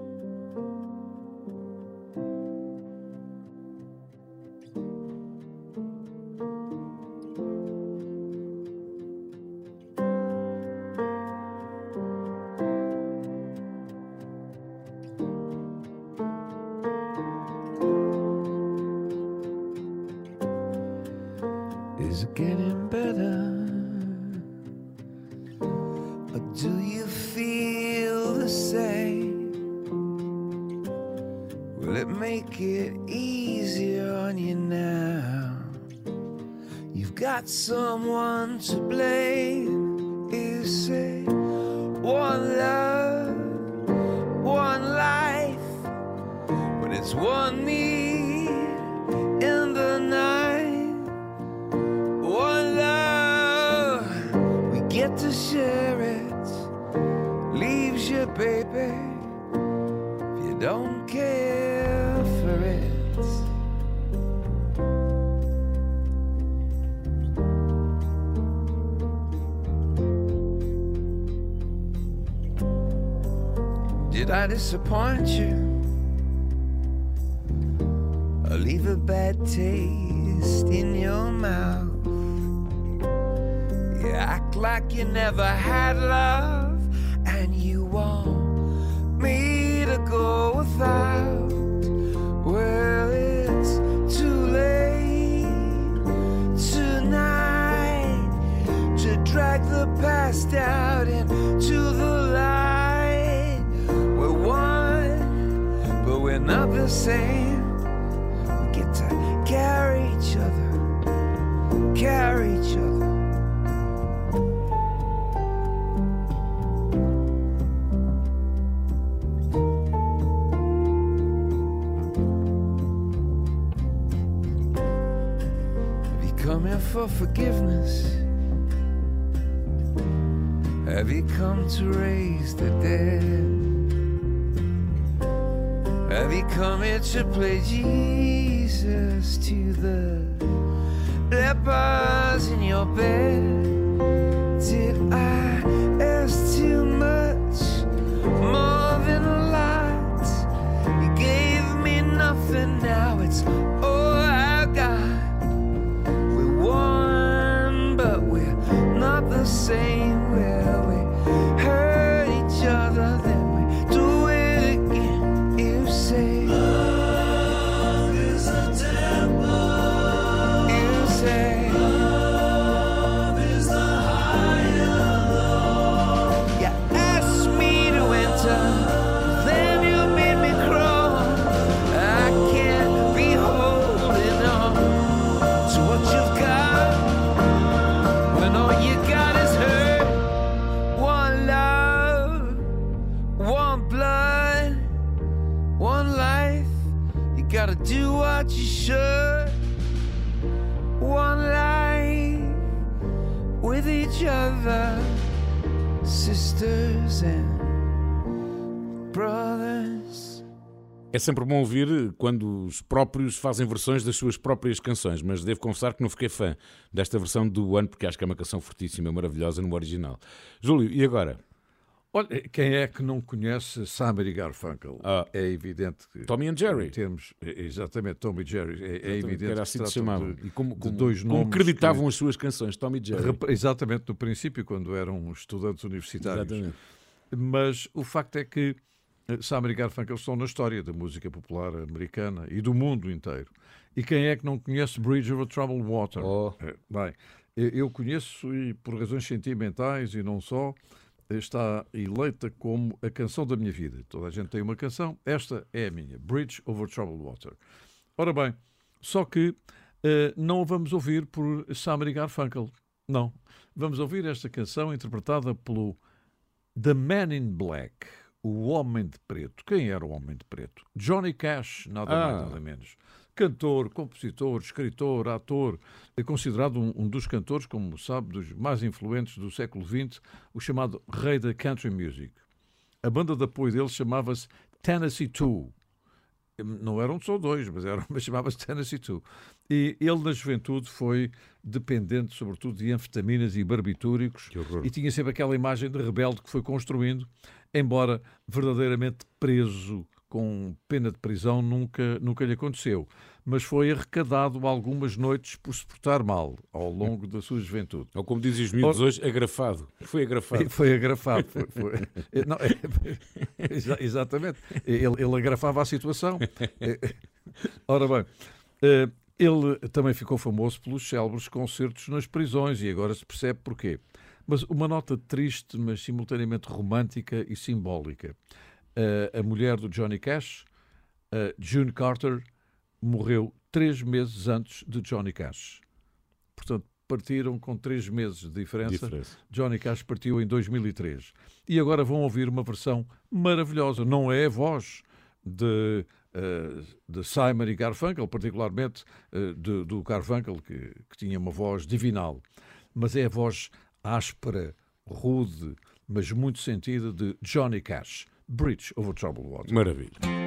upon for forgiveness? Have you come to raise the dead? Have you come here to play Jesus to the lepers in your bed? Did I É sempre bom ouvir quando os próprios fazem versões das suas próprias canções, mas devo confessar que não fiquei fã desta versão do One, porque acho que é uma canção fortíssima, maravilhosa no original. Júlio, e agora? Olha, quem é que não conhece Simon e Garfunkel? é evidente que. Ah. Tommy and Jerry. Em termos, é- exatamente, Tommy e Jerry. É, é evidente era que assim se que se trata chamavam. de- E como, como, dois como nomes creditavam que- as suas canções, Tommy e Jerry. Exatamente, no princípio, quando eram estudantes universitários. Exatamente. Mas o facto é que Simon Garfunkel estão na história da música popular americana e do mundo inteiro. E quem é que não conhece Bridge over Troubled Water? Oh. Eh, Bem, eu conheço e por razões sentimentais e não só, está eleita como a canção da minha vida. Toda a gente tem uma canção, esta é a minha, Bridge over Troubled Water. Ora bem, só que eh, não a vamos ouvir por Simon Garfunkel. Não. Vamos ouvir esta canção interpretada pelo The Man in Black, o Homem de Preto. Quem era o Homem de Preto? Johnny Cash, nada Ah. mais, nada menos. Cantor, compositor, escritor, ator, é considerado um, um dos cantores, como sabe, dos mais influentes do século XX, o chamado rei da country music. A banda de apoio dele chamava-se Tennessee Two. Não eram só dois, mas, eram, mas chamava-se Tennessee Two. E ele, na juventude, foi dependente, sobretudo, de anfetaminas e barbitúricos. E tinha sempre aquela imagem de rebelde que foi construindo, embora verdadeiramente preso com pena de prisão nunca, nunca lhe aconteceu. Mas foi arrecadado algumas noites por se portar mal ao longo da sua juventude. Ou como dizem os miúdos hoje, agrafado. Foi agrafado. Foi agrafado. Foi, foi. Não, é- exa- exatamente. Ele, ele agrafava a situação. Ora bem, eh, ele também ficou famoso pelos célebres concertos nas prisões e agora se percebe porquê. Mas uma nota triste, mas simultaneamente romântica e simbólica. Eh, a mulher do Johnny Cash, eh, June Carter, morreu três meses antes de Johnny Cash. Portanto, partiram com três meses de diferença. Diferença. Johnny Cash partiu em 2003. E agora vão ouvir uma versão maravilhosa. Não é a voz de, eh, de Simon e Garfunkel, particularmente eh, de- do Garfunkel, que, que tinha uma voz divinal, mas é a voz áspera, rude, mas muito sentida de Johnny Cash. Bridge over Troubled Water. Maravilha.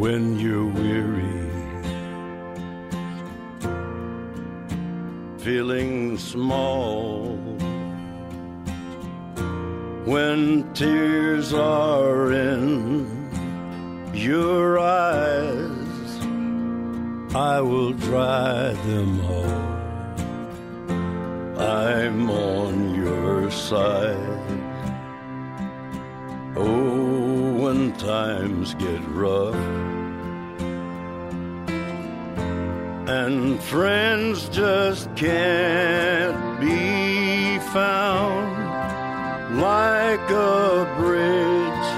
when you're weary, feeling small, when tears are in your eyes, I will dry them all. I'm on your side. Oh, when times get rough and friends just can't be found like a bridge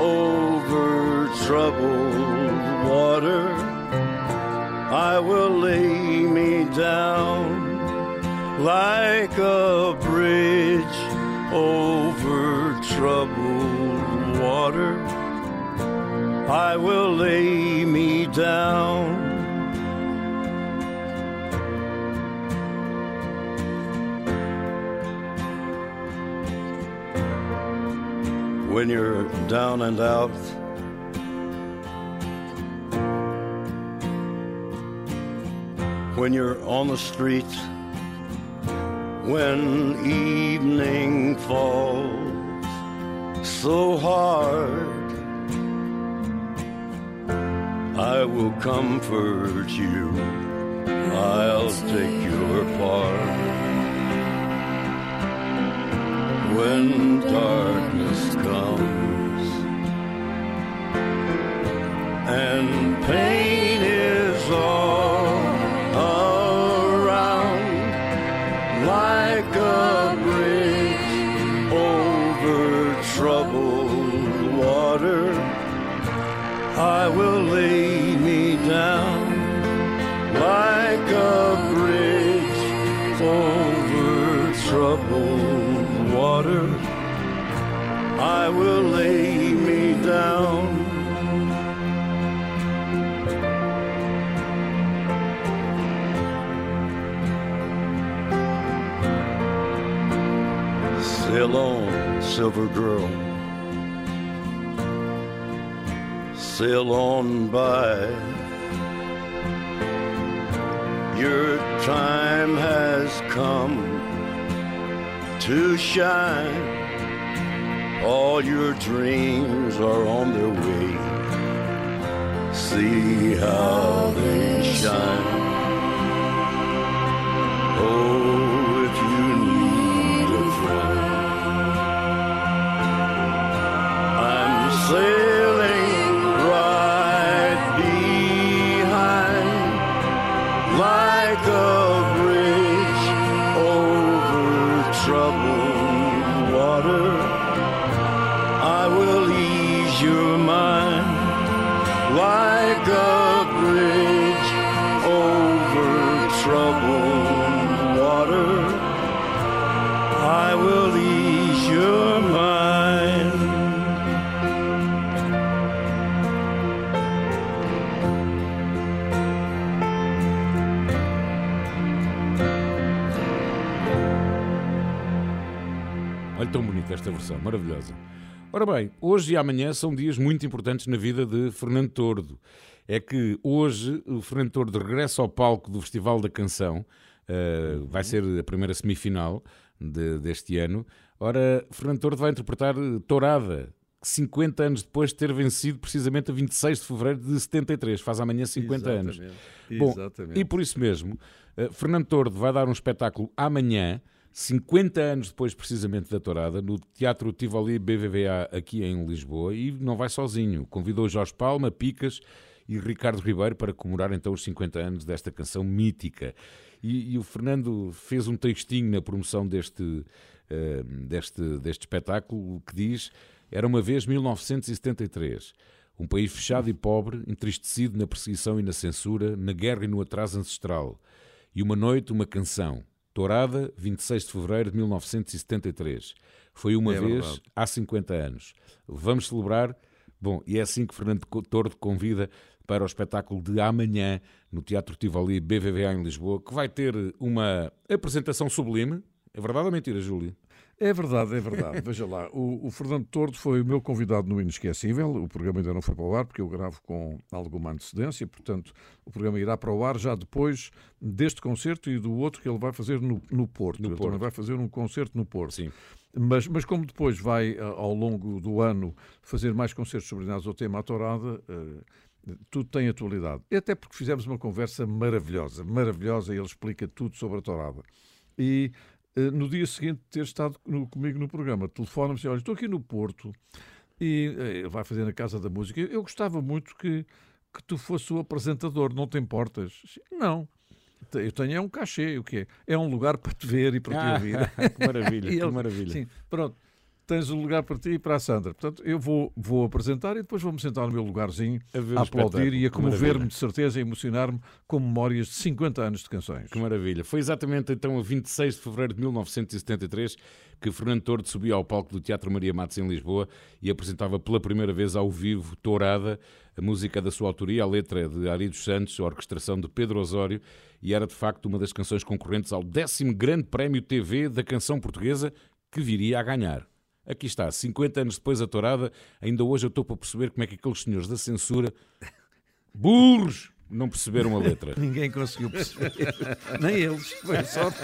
over troubled. I will lay me down like a bridge over troubled water. I will lay me down. When you're down and out, when you're on the streets, when evening falls so hard, I will comfort you. I'll take your part. When darkness comes and pain I will lay me down like a bridge over troubled water, I will lay me down. Sail on, silver girl. Sail on by. Your time has come to shine. All your dreams are on their way. See how they shine. Oh, Olha tão bonita esta versão, maravilhosa. Ora bem, hoje e amanhã são dias muito importantes na vida de Fernando Tordo. É que hoje o Fernando Tordo regressa ao palco do Festival da Canção, uh, vai ser a primeira semifinal de- deste ano. Ora, Fernando Tordo vai interpretar Tourada, 50 anos depois de ter vencido precisamente a 26 de fevereiro de 73, faz amanhã 50 anos. Exatamente. Bom, Exatamente. e por isso mesmo, eh, Fernando Tordo vai dar um espetáculo amanhã, 50 anos depois precisamente da Tourada, no Teatro Tivoli BVVA aqui em Lisboa, e não vai sozinho. Convidou Jorge Palma, Picas e Ricardo Ribeiro para comemorar então os 50 anos desta canção mítica. E, e o Fernando fez um textinho na promoção deste, eh, deste, deste espetáculo que diz: Era uma vez 1973. Um país fechado e pobre, entristecido na perseguição e na censura, na guerra e no atraso ancestral. E uma noite, uma canção. Tourada, 26 de fevereiro de 1973. Foi uma É vez verdade. há 50 anos. Vamos celebrar. Bom, e é assim que Fernando Tordo convida para o espetáculo de amanhã no Teatro Tivoli BVVA em Lisboa, que vai ter uma apresentação sublime. É verdade ou mentira, Júlio? É verdade, é verdade. Veja lá, o, o Fernando Tordo foi o meu convidado no Inesquecível. O programa ainda não foi para o ar, porque eu gravo com alguma antecedência. Portanto, o programa irá para o ar já depois deste concerto e do outro que ele vai fazer no, no Porto. No ele Porto. também vai fazer um concerto no Porto. Sim. Mas, mas como depois vai, a- ao longo do ano, fazer mais concertos subordinados ao tema à tourada, eh, tudo tem atualidade. E até porque fizemos uma conversa maravilhosa, maravilhosa, e ele explica tudo sobre a tourada. E eh, no dia seguinte de ter estado no- comigo no programa, telefona-me e olha, estou aqui no Porto, e eh, ele vai fazer na Casa da Música. Eu gostava muito que, que tu fosse o apresentador, não te importas? Não. Eu tenho é um cachê, o quê? É um lugar para te ver e para te Ah, ouvir. que maravilha, E que ele- maravilha. Sim, pronto. Tens um lugar para ti e para a Sandra. Portanto, eu vou, vou apresentar e depois vou-me sentar no meu lugarzinho A o a aplaudir e a comover-me de certeza e emocionar-me com memórias de 50 anos de canções. Que maravilha. Foi exatamente então a 26 de fevereiro de 1973 que Fernando Tordo subia ao palco do Teatro Maria Matos em Lisboa e apresentava pela primeira vez ao vivo Tourada, a música da sua autoria, a letra de Ari dos Santos, a orquestração de Pedro Osório e era de facto uma das canções concorrentes ao décimo Grande Prémio TV da canção portuguesa que viria a ganhar. Aqui está, 50 anos depois a Tourada, ainda hoje eu estou para perceber como é que aqueles senhores da censura, burros, não perceberam a letra. Ninguém conseguiu perceber. Nem eles. Foi sorte.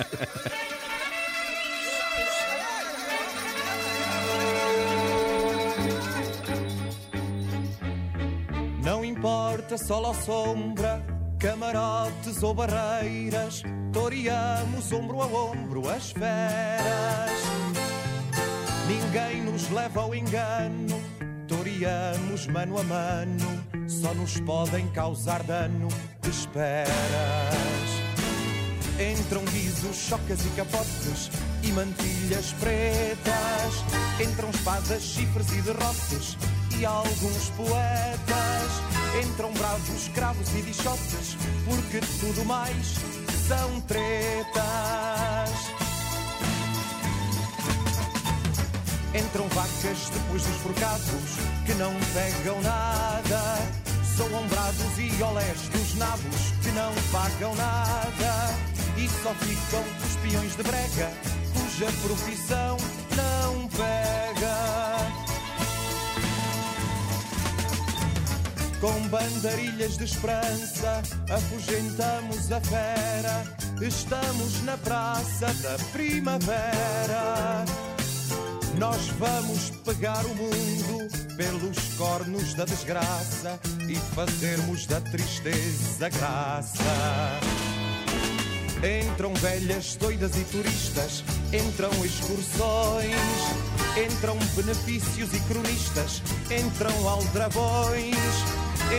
Não importa sol ou sombra, camarotes ou barreiras, toreamos ombro a ombro as feras. Ninguém nos leva ao engano, toreamos mano a mano, só nos podem causar dano esperas. Entram guizos, chocas e capotes e mantilhas pretas. Entram espadas, chifres e derrotes e alguns poetas. Entram bravos, cravos e bichotes, porque tudo mais são tretas. Entram vacas depois dos forcados que não pegam nada. São ombrados e olés dos nabos que não pagam nada. E só ficam os peões de brega cuja profissão não pega. Com bandarilhas de esperança afugentamos a fera. Estamos na praça da primavera. Nós vamos pegar o mundo pelos cornos da desgraça e fazermos da tristeza graça. Entram velhas, doidas e turistas, entram excursões, entram benefícios e cronistas, entram aldrabões,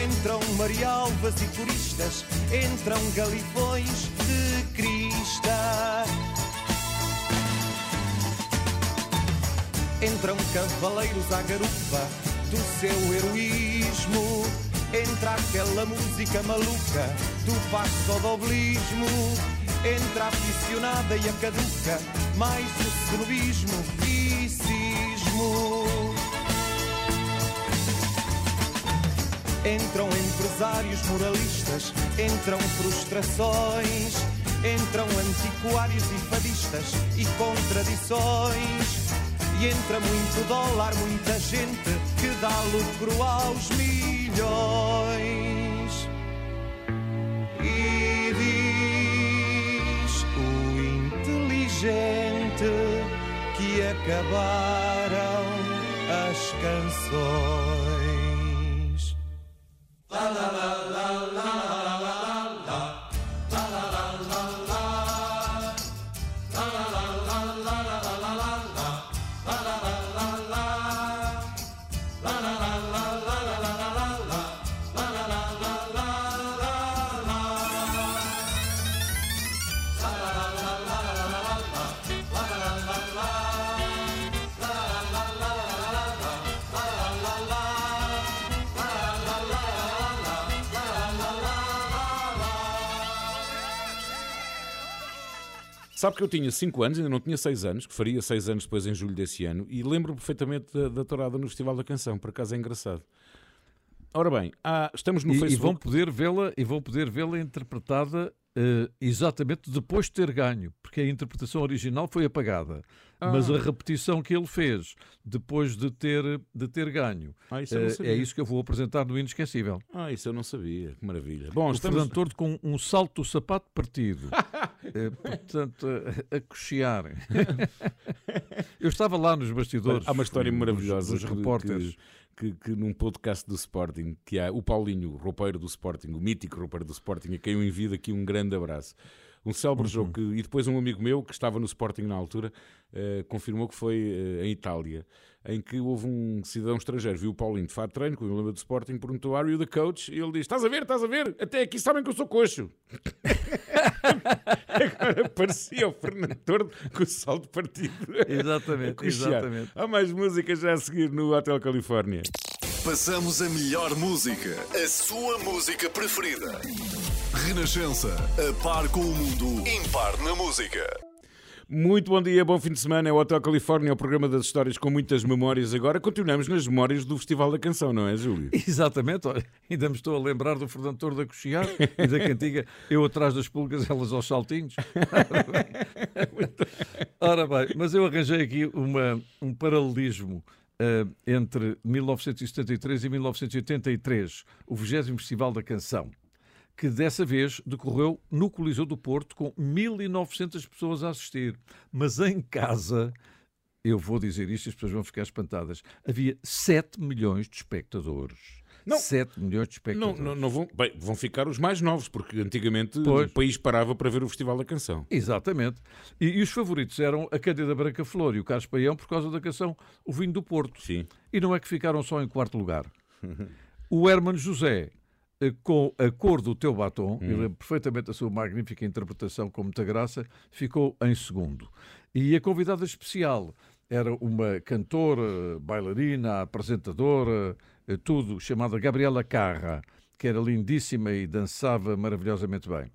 entram marialvas e turistas, entram galifões de crista. Entram cavaleiros à garupa do seu heroísmo. Entra aquela música maluca do passo-doblismo. Entra a aficionada e a caduca, mais o cenobismo e cismo. Entram empresários moralistas, entram frustrações, entram antiquários e fadistas e contradições. E entra muito dólar, muita gente que dá lucro aos milhões. E diz o inteligente que acabaram as canções. La la la la la Sabe que eu tinha 5 anos, ainda não tinha 6 anos, que faria 6 anos depois em julho desse ano, e lembro perfeitamente da, da tourada no Festival da Canção, por acaso é engraçado. Ora bem, há- estamos no e, e Facebook. vão poder vê-la e vão poder vê-la interpretada eh, exatamente depois de ter ganho, porque a interpretação original foi apagada, mas Ah. a repetição que ele fez depois de ter de ter ganho Ah, isso eh, é isso que eu vou apresentar no inesquecível. Ah, isso eu não sabia, que maravilha. Bom, o estamos... Fernando Tordo com um salto do sapato partido, Eh, portanto a, a cochear. eu estava lá nos bastidores. Há uma história maravilhosa dos repórteres. Que, que- que num podcast do Sporting, que há o Paulinho, o roupeiro do Sporting, o mítico roupeiro do Sporting, a quem eu envio aqui um grande abraço. Um célebre Uhum. jogo que, e depois um amigo meu que estava no Sporting na altura eh, confirmou que foi eh, em Itália, em que houve um cidadão estrangeiro, viu o Paulinho de fato treino com o emblema do Sporting, perguntou: Are you the coach? E ele diz: Estás a ver, estás a ver? Até aqui sabem que eu sou coxo. Agora parecia o Fernando Tordo com o salto partido. Exatamente, exatamente. Há mais músicas já a seguir no Hotel Califórnia. Passamos a melhor música, a sua música preferida. Renascença, a par com o mundo, impar na música. Muito bom dia, bom fim de semana. É o Hotel Califórnia, o programa das histórias com muitas memórias. Agora continuamos nas memórias do Festival da Canção, não é, Júlio? Exatamente, olha, ainda me estou a lembrar do Fernando Tordo a cochear e da cantiga Eu atrás das pulgas, elas aos saltinhos. Ora bem, mas eu arranjei aqui uma, um paralelismo eh, entre 1973 e 1983, o 20 Festival da Canção, que dessa vez decorreu no Coliseu do Porto com 1900 pessoas a assistir. Mas em casa, eu vou dizer isto e as pessoas vão ficar espantadas, havia 7 milhões de espectadores. Não. 7 milhões de Não, espectadores. não, não vão, bem, vão ficar os mais novos, porque antigamente Pois. o país parava para ver o Festival da Canção. Exatamente. E, e os favoritos eram a Cândida Branca Flor e o Carlos Paião por causa da canção O Vinho do Porto. Sim. E não é que ficaram só em quarto lugar. o Hermano José, com A Cor do Teu Batom, eu lembro perfeitamente a sua magnífica interpretação com muita graça, ficou em segundo. E a convidada especial era uma cantora, bailarina, apresentadora, eh, tudo, chamada Gabriela Carra, que era lindíssima e dançava maravilhosamente bem.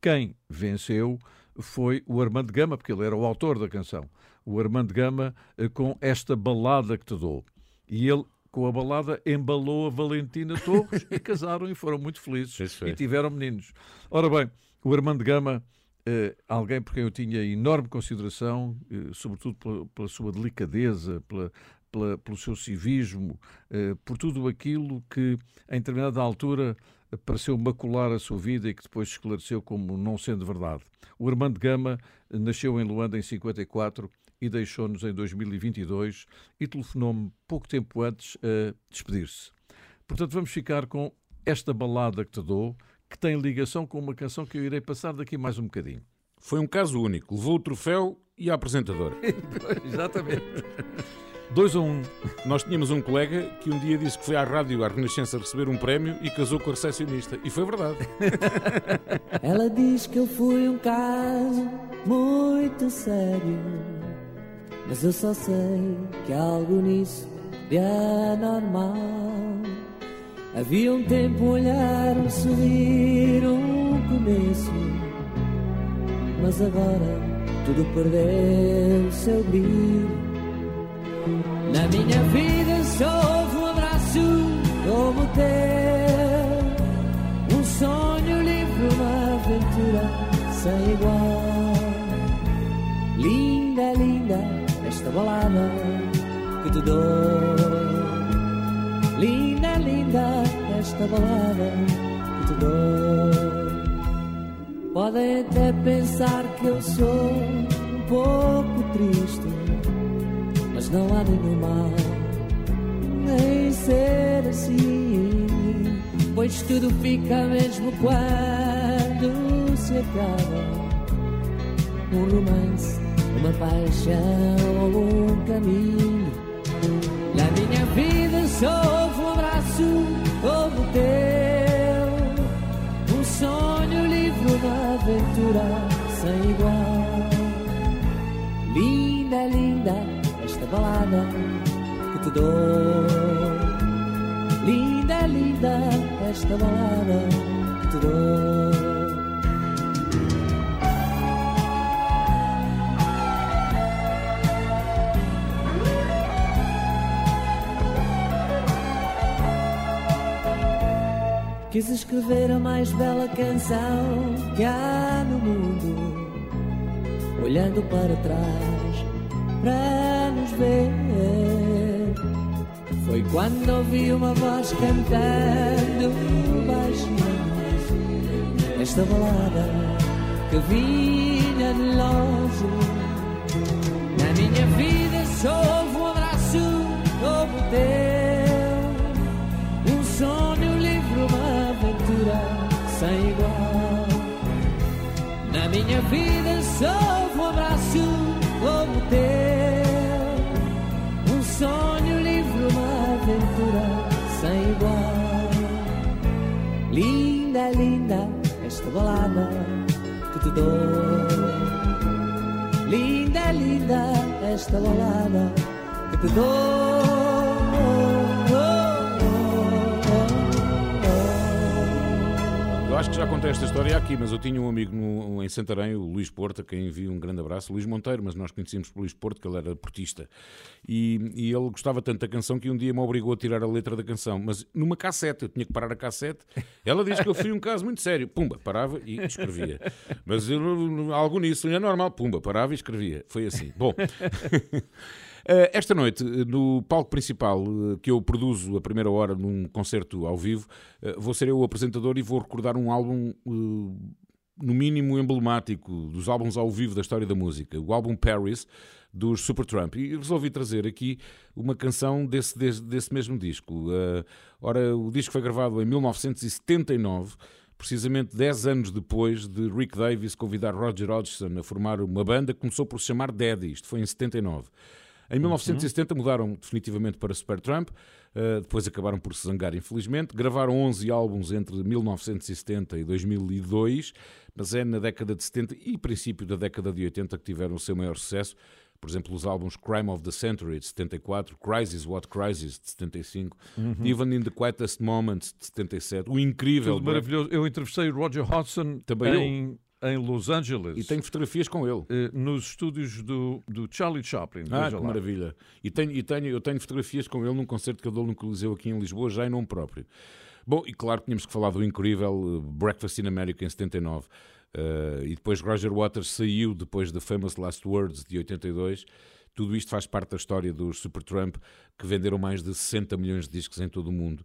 Quem venceu foi o Armando Gama, porque ele era o autor da canção. o Armando Gama, eh, com esta balada que te dou. E ele, com a balada, embalou a Valentina Torres e casaram e foram muito felizes. E tiveram meninos. Ora bem, o Armando Gama, eh, alguém por quem eu tinha enorme consideração, eh, sobretudo pela, pela sua delicadeza, pela, pela- pelo seu civismo, eh, por tudo aquilo que, em determinada altura, pareceu macular a sua vida e que depois se esclareceu como não sendo verdade. O Armando Gama nasceu em Luanda em 54 e deixou-nos em 2022 e telefonou-me pouco tempo antes a despedir-se. Portanto, vamos ficar com esta balada que te dou, que tem ligação com uma canção que eu irei passar daqui mais um bocadinho. Foi um caso único. Levou o troféu e a apresentadora. Exatamente. Dois a um. Nós tínhamos um colega que um dia disse que foi à rádio à Renascença receber um prémio e casou com a recepcionista. E foi verdade. Ela diz que eu fui um caso muito sério, mas eu só sei que algo nisso de anormal. Havia um tempo, olhar, um sorrir, um começo, mas agora tudo perdeu o seu brilho. Na minha vida só houve um abraço como teu, um sonho livre, uma aventura sem igual. Linda, linda, esta balada que te dou. Linda, linda, esta balada que te dou. Podem até pensar que eu sou um pouco triste, mas não há nenhum mal em ser assim, pois tudo fica mesmo quando se acaba. Um romance, uma paixão um caminho. Na minha vida só um abraço como teu, um sonho livre, uma aventura sem igual. Linda, linda, esta balada que te dou. Linda, linda, esta balada que te dou. Escrever a mais bela canção que há no mundo, olhando para trás para nos ver. Foi quando ouvi uma voz cantando baixinho esta balada que vinha de longe. Na minha vida só houve um abraço como o teu, minha vida houve um abraço como teu, um sonho livre, uma aventura sem igual. Linda, linda, esta balada que te dou. Linda, linda, esta balada que te dou. Acho que já contei esta história aqui, mas eu tinha um amigo no- em Santarém, o Luís Porto, a quem envio um grande abraço, Luís Monteiro, mas nós conhecíamos por Luís Porto, que ele era portista. E, e ele gostava tanto da canção que um dia me obrigou a tirar a letra da canção, mas numa cassete, eu tinha que parar a cassete. Ela diz que eu fui um caso muito sério. Pumba, parava e escrevia. Mas eu, algo nisso, é normal. Pumba, parava e escrevia. Foi assim. Bom. Eh, Esta noite, eh, no palco principal eh, que eu produzo a primeira hora num concerto ao vivo, vou ser eu o apresentador e vou recordar um álbum, no mínimo, emblemático dos álbuns ao vivo da história da música, o álbum Paris dos Supertramp. E resolvi trazer aqui uma canção desse, desse, desse mesmo disco. Eh, ora, o disco foi gravado em 1979 precisamente 10 anos depois de Rick Davis convidar Roger Hodgson a formar uma banda que começou por se chamar Daddy, isto foi em 79. Em 1970 mudaram definitivamente para Supertramp, uh, depois acabaram por se zangar infelizmente, gravaram 11 álbuns entre 1970 e 2002, mas é na década de 70 e princípio da década de 80 que tiveram o seu maior sucesso. Por exemplo, os álbuns Crime of the Century de 74, Crisis What Crisis de 75, Uhum. Even in the Quietest Moments de 77, o incrível Tudo maravilhoso. Eu entrevistei o Roger Hodgson Também eu. Em Los Angeles. E tenho fotografias com ele. eh, nos estúdios do, do Charlie Chaplin. Ah, que lá. maravilha. E, tenho, e tenho, eu tenho fotografias com ele num concerto que eu dou no Coliseu aqui em Lisboa, já em nome próprio. Bom, e claro, tínhamos que falar do incrível eh, Breakfast in America em 79. Eh, e depois Roger Waters saiu depois da Famous Last Words de 82. Tudo isto faz parte da história dos Supertramp, que venderam mais de 60 milhões de discos em todo o mundo.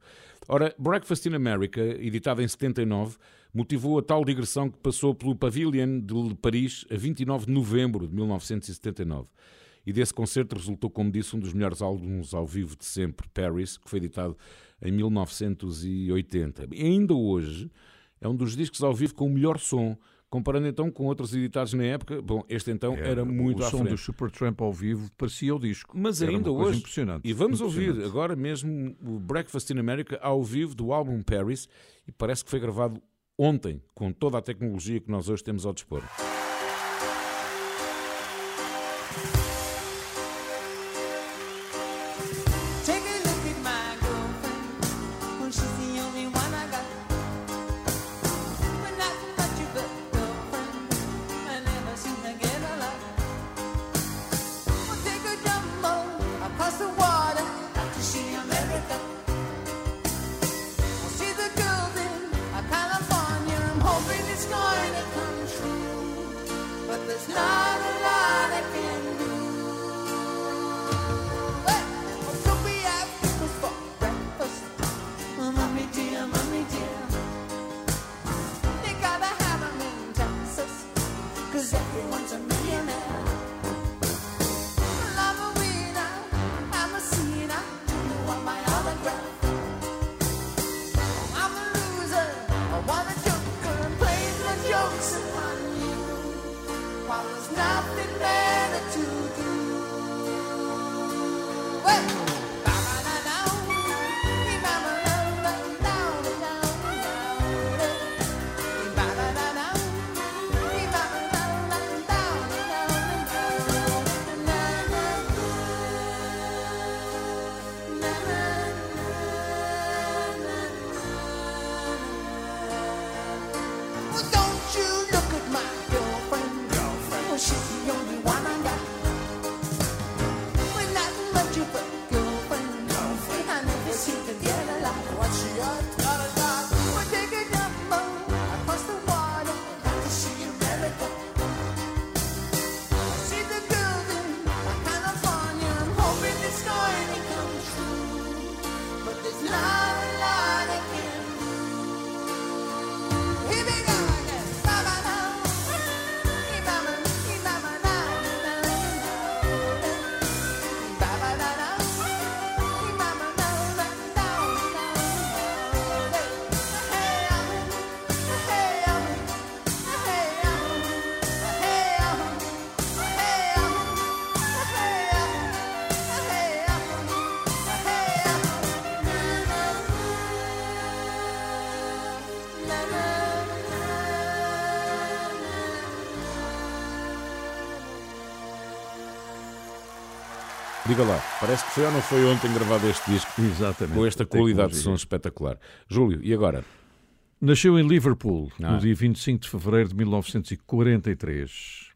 Ora, Breakfast in America, editado em 79, motivou a tal digressão que passou pelo Pavilion de Paris a 29 de novembro de 1979. E desse concerto resultou, como disse, um dos melhores álbuns ao vivo de sempre, Paris, que foi editado em 1980. E ainda hoje é um dos discos ao vivo com o melhor som, comparando então com outros editados na época. Bom, este então era, muito o à som frente. do Supertramp ao vivo parecia o disco. Mas Era ainda hoje. impressionante. E vamos ouvir Impressionante. agora mesmo o Breakfast in America ao vivo do álbum Paris e parece que foi gravado ontem com toda a tecnologia que nós hoje temos ao dispor. Diga lá, parece que foi ou não foi ontem gravado este disco Exatamente. com esta qualidade de som espetacular. Júlio, e agora? Nasceu em Liverpool Ah. no dia 25 de fevereiro de 1943.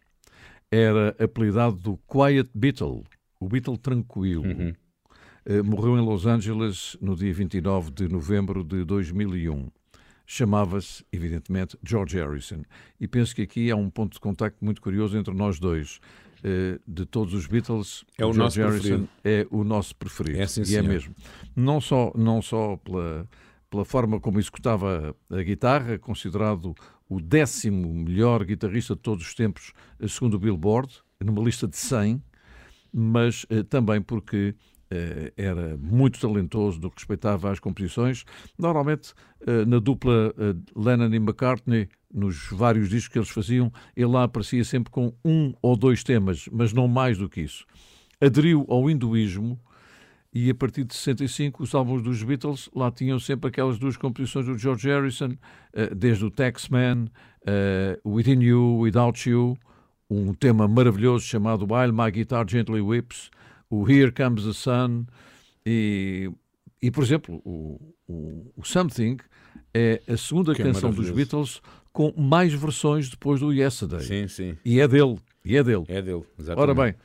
Era apelidado do Quiet Beatle, o Beatle tranquilo. Uhum. Eh, morreu em Los Angeles no dia 29 de novembro de 2001. Chamava-se, evidentemente, George Harrison. E penso que aqui há um ponto de contacto muito curioso entre nós dois. Eh, de todos os Beatles, É o George nosso Harrison preferido. é o nosso preferido. É, sim, e é senhor. mesmo. Não só, não só pela, pela forma como executava a guitarra, considerado o décimo melhor guitarrista de todos os tempos, eh, segundo o Billboard, numa lista de 100, mas eh, também porque era muito talentoso no que respeitava às composições. Normalmente, eh, na dupla eh, Lennon e McCartney, nos vários discos que eles faziam, ele lá aparecia sempre com um ou dois temas, mas não mais do que isso. Aderiu ao hinduísmo e a partir de 65 os álbuns dos Beatles lá tinham sempre aquelas duas composições do George Harrison, eh, desde o Taxman, eh, Within You, Without You, um tema maravilhoso chamado While My Guitar Gently Whips, o Here Comes the Sun e, e, por exemplo, o, o, o Something é a segunda Que é canção dos maravilhoso. Beatles com mais versões depois do Yesterday. Sim, sim. E é dele. E é dele. É dele, exatamente. Ora bem,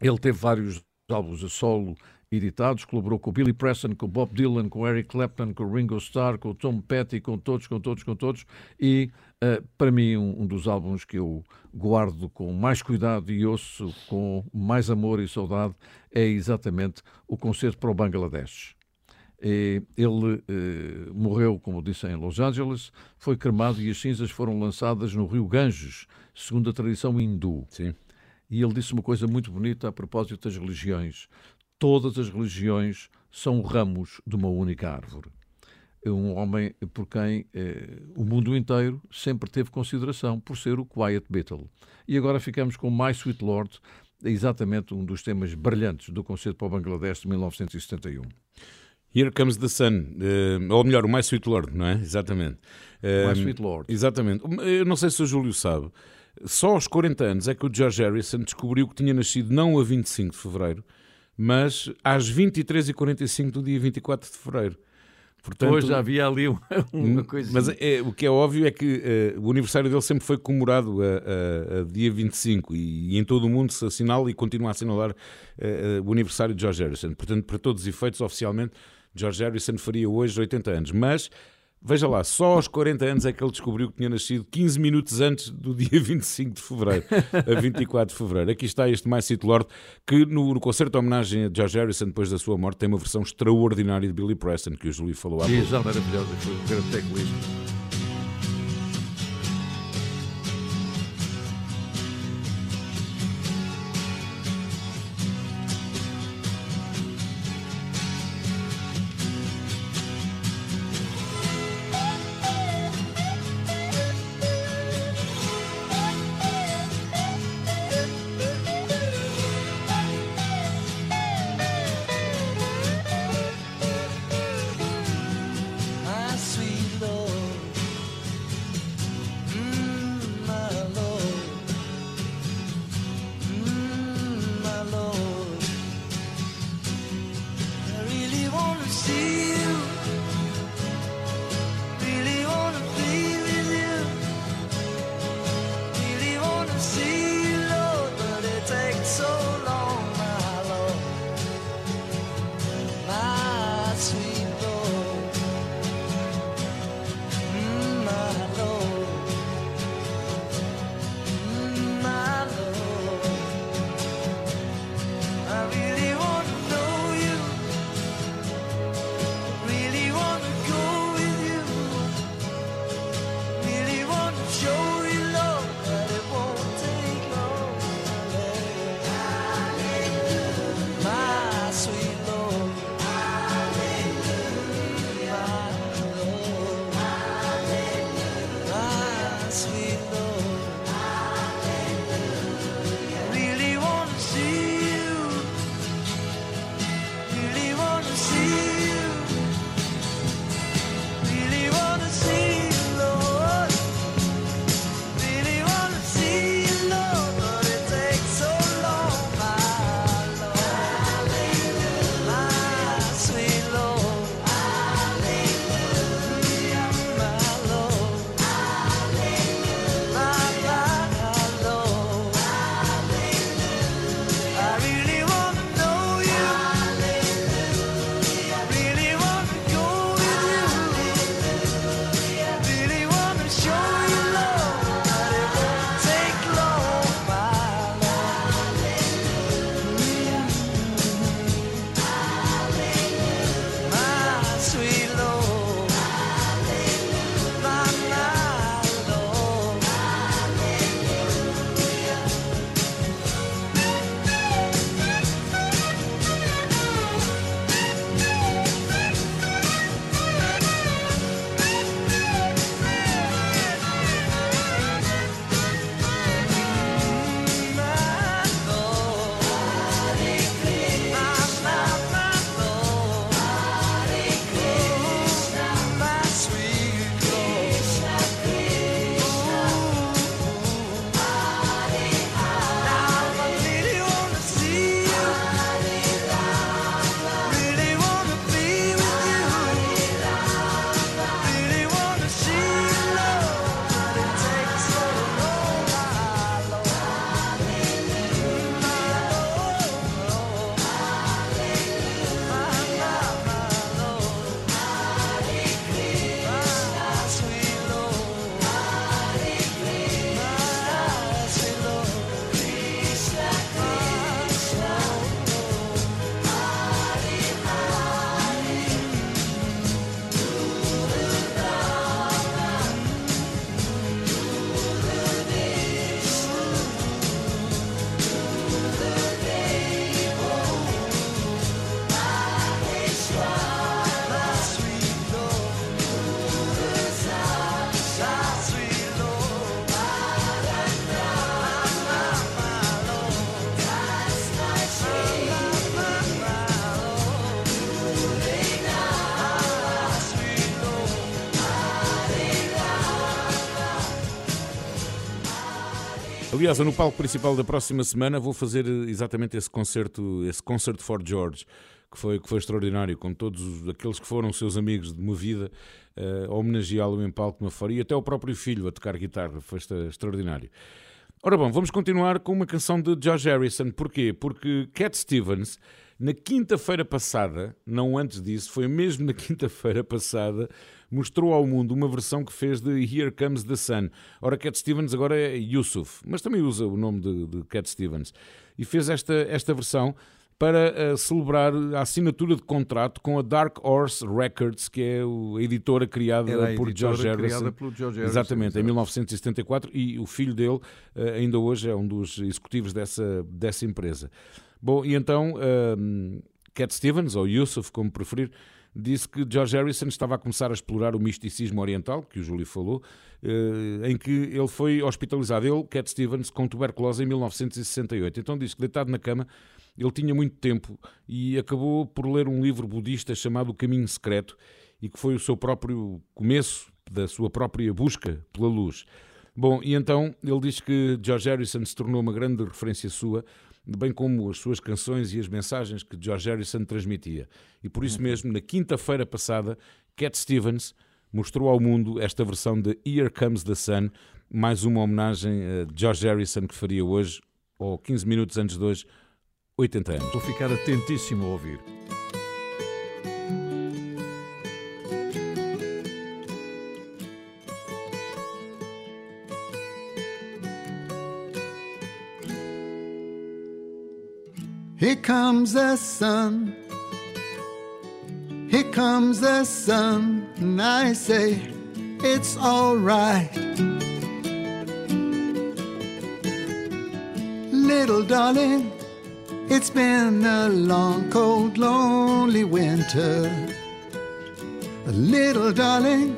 ele teve vários álbuns a solo editados, colaborou com o Billy Preston, com o Bob Dylan, com o Eric Clapton, com o Ringo Starr, com o Tom Petty, com todos, com todos, com todos. E, eh, para mim, um, um dos álbuns que eu guardo com mais cuidado e ouço com mais amor e saudade é exatamente o Concerto para o Bangladesh. E Ele eh, morreu, como disse, em Los Angeles, foi cremado e as cinzas foram lançadas no rio Ganges, segundo a tradição hindu. Sim. E ele disse uma coisa muito bonita a propósito das religiões. Todas as religiões são ramos de uma única árvore. É um homem por quem eh, o mundo inteiro sempre teve consideração, por ser o Quiet Beatle. E agora ficamos com My Sweet Lord, exatamente um dos temas brilhantes do concerto para o Bangladesh de 1971. Here Comes the Sun, eh, ou melhor, o My Sweet Lord, não é? Exatamente. Eh, My Sweet Lord. Exatamente. Eu não sei se o Júlio sabe, só aos 40 anos é que o George Harrison descobriu que tinha nascido não a 25 de fevereiro, mas às 23h45 do dia 24 de fevereiro. Portanto, Hoje havia ali uma, uma coisa. Mas é, o que é óbvio é que eh, o aniversário dele sempre foi comemorado a, a- a dia 25 e, e em todo o mundo se assinala e continua a assinalar eh, eh, o aniversário de George Harrison. Portanto, para todos os efeitos, oficialmente, George Harrison faria hoje 80 anos. Mas, veja lá, só aos 40 anos é que ele descobriu que tinha nascido 15 minutos antes do dia 25 de fevereiro, a 24 de fevereiro. Aqui está este My City Lord, que no, no concerto de homenagem a George Harrison, depois da sua morte, tem uma versão extraordinária de Billy Preston, que o Júlio falou há pouco. Exato, maravilhoso. Foi um grande teclista. Aliás, no palco principal da próxima semana vou fazer eh, exatamente esse concerto, esse Concert for George, que foi, que foi extraordinário, com todos os- aqueles que foram seus amigos de uma vida, eh, homenageá-lo em palco uma fora, e até o próprio filho a tocar guitarra, foi extra- extraordinário. Ora bom, vamos continuar com uma canção de George Harrison. Porquê? Porque Cat Stevens, na quinta-feira passada, não antes disso, foi mesmo na quinta-feira passada, mostrou ao mundo uma versão que fez de Here Comes the Sun. Ora, Cat Stevens agora é Yusuf, mas também usa o nome de, de Cat Stevens. E fez esta, esta versão para eh, celebrar a assinatura de contrato com a Dark Horse Records, que é o- a editora criada Era a por editora George Harrison. pelo George Harrison, Exatamente, em exato. 1974 e o filho dele eh, ainda hoje é um dos executivos dessa, dessa empresa. Bom, e então ehm, Cat Stevens, ou Yusuf, como preferir, disse que George Harrison estava a começar a explorar o misticismo oriental, que o Júlio falou, eh, em que ele foi hospitalizado, ele, Cat Stevens, com tuberculose em 1968. Então disse que deitado na cama ele tinha muito tempo e acabou por ler um livro budista chamado O Caminho Secreto e que foi o seu próprio começo da sua própria busca pela luz. Bom, e então ele diz que George Harrison se tornou uma grande referência sua, bem como as suas canções e as mensagens que George Harrison transmitia. E por isso mesmo, na quinta-feira passada, Cat Stevens mostrou ao mundo esta versão de Here Comes the Sun, mais uma homenagem a George Harrison que faria hoje, ou 15 minutos antes de hoje, 80 anos. Vou ficar atentíssimo a ouvir. Here comes the sun. Here comes the sun. And I say, it's alright. Little darling, it's been a long, cold, lonely winter. Little darling,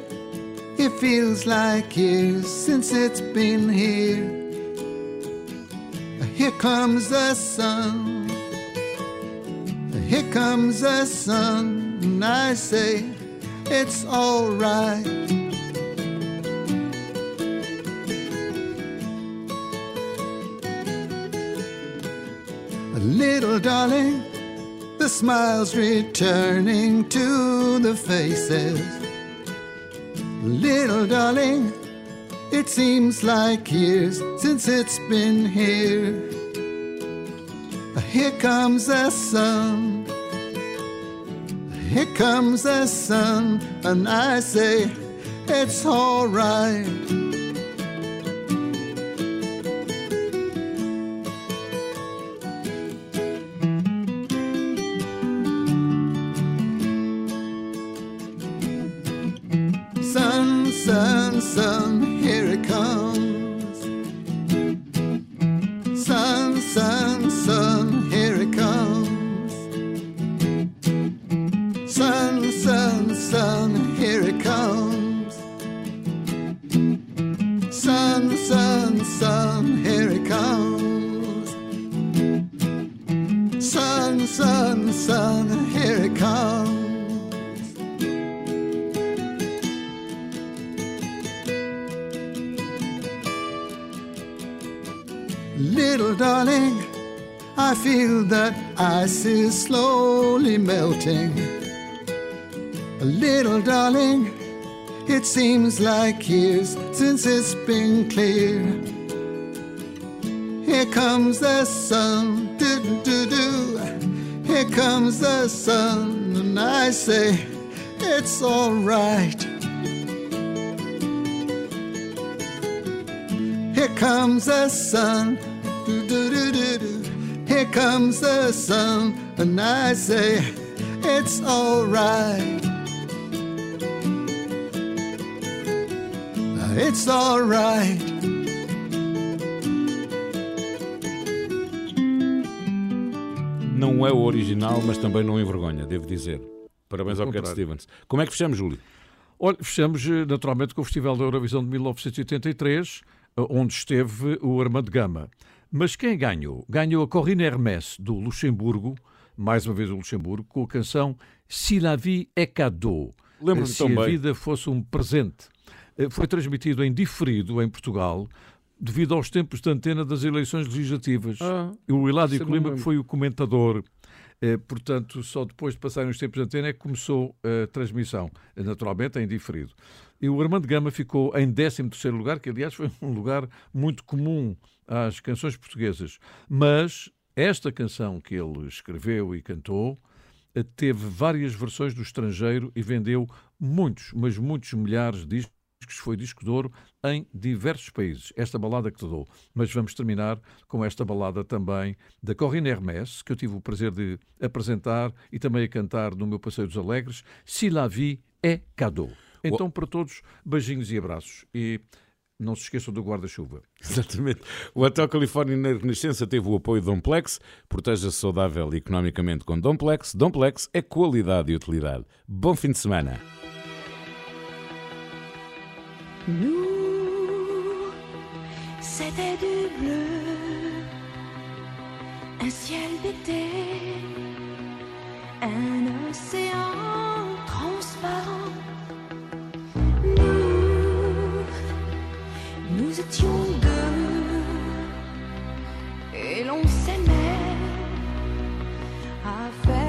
it feels like years since it's been here. Here comes the sun. Here comes the sun, and I say it's alright. A little darling, the smiles returning to the faces. Little darling, it seems like years since it's been here. Here comes the sun. Here comes the sun, and I say it's alright. Like years since it's been clear. Here comes the sun, do do do. Here comes the sun, and I say it's alright. Here comes the sun, do do do do do. Here comes the sun, and I say it's alright. It's alright. Não é o original, mas também não envergonha, devo dizer. Parabéns ao Cat. Stevens. Como é que fechamos, Júlio? Olha, fechamos eh, naturalmente com o Festival da Eurovisão de 1983, eh, onde esteve o Armando Gama. Mas quem ganhou? Ganhou a Corinne Hermès, do Luxemburgo, mais uma vez o Luxemburgo, com a canção Si la vie est cadeau. Lembro-me Se tão a bem. vida fosse um presente. Eh, Foi transmitido em diferido em Portugal devido aos tempos de antena das eleições legislativas. Ah, o eu não Colima, que foi o comentador, eh, portanto, só depois de passarem os tempos de antena é que começou a transmissão, eh, naturalmente em diferido. E o Armando Gama ficou em 13º lugar, que aliás foi um lugar muito comum às canções portuguesas. Mas esta canção que ele escreveu e cantou teve várias versões do estrangeiro e vendeu muitos, mas muitos milhares de discos, foi disco de ouro em diversos países. Esta balada que te dou. Mas vamos terminar com esta balada também da Corinne Hermès, que eu tive o prazer de apresentar e também a cantar no meu Passeio dos Alegres, Si la vie est cadeau. Então, para todos, beijinhos e abraços. E não se esqueçam do guarda-chuva. Exatamente. O Hotel Califórnia na Renascença teve o apoio de Domplex. Proteja-se saudável e economicamente com Domplex. Domplex é qualidade e utilidade. Bom fim de semana. Nous, c'était du bleu, un ciel d'été, un océan transparent. Nous, nous étions deux, et l'on s'aimait à faire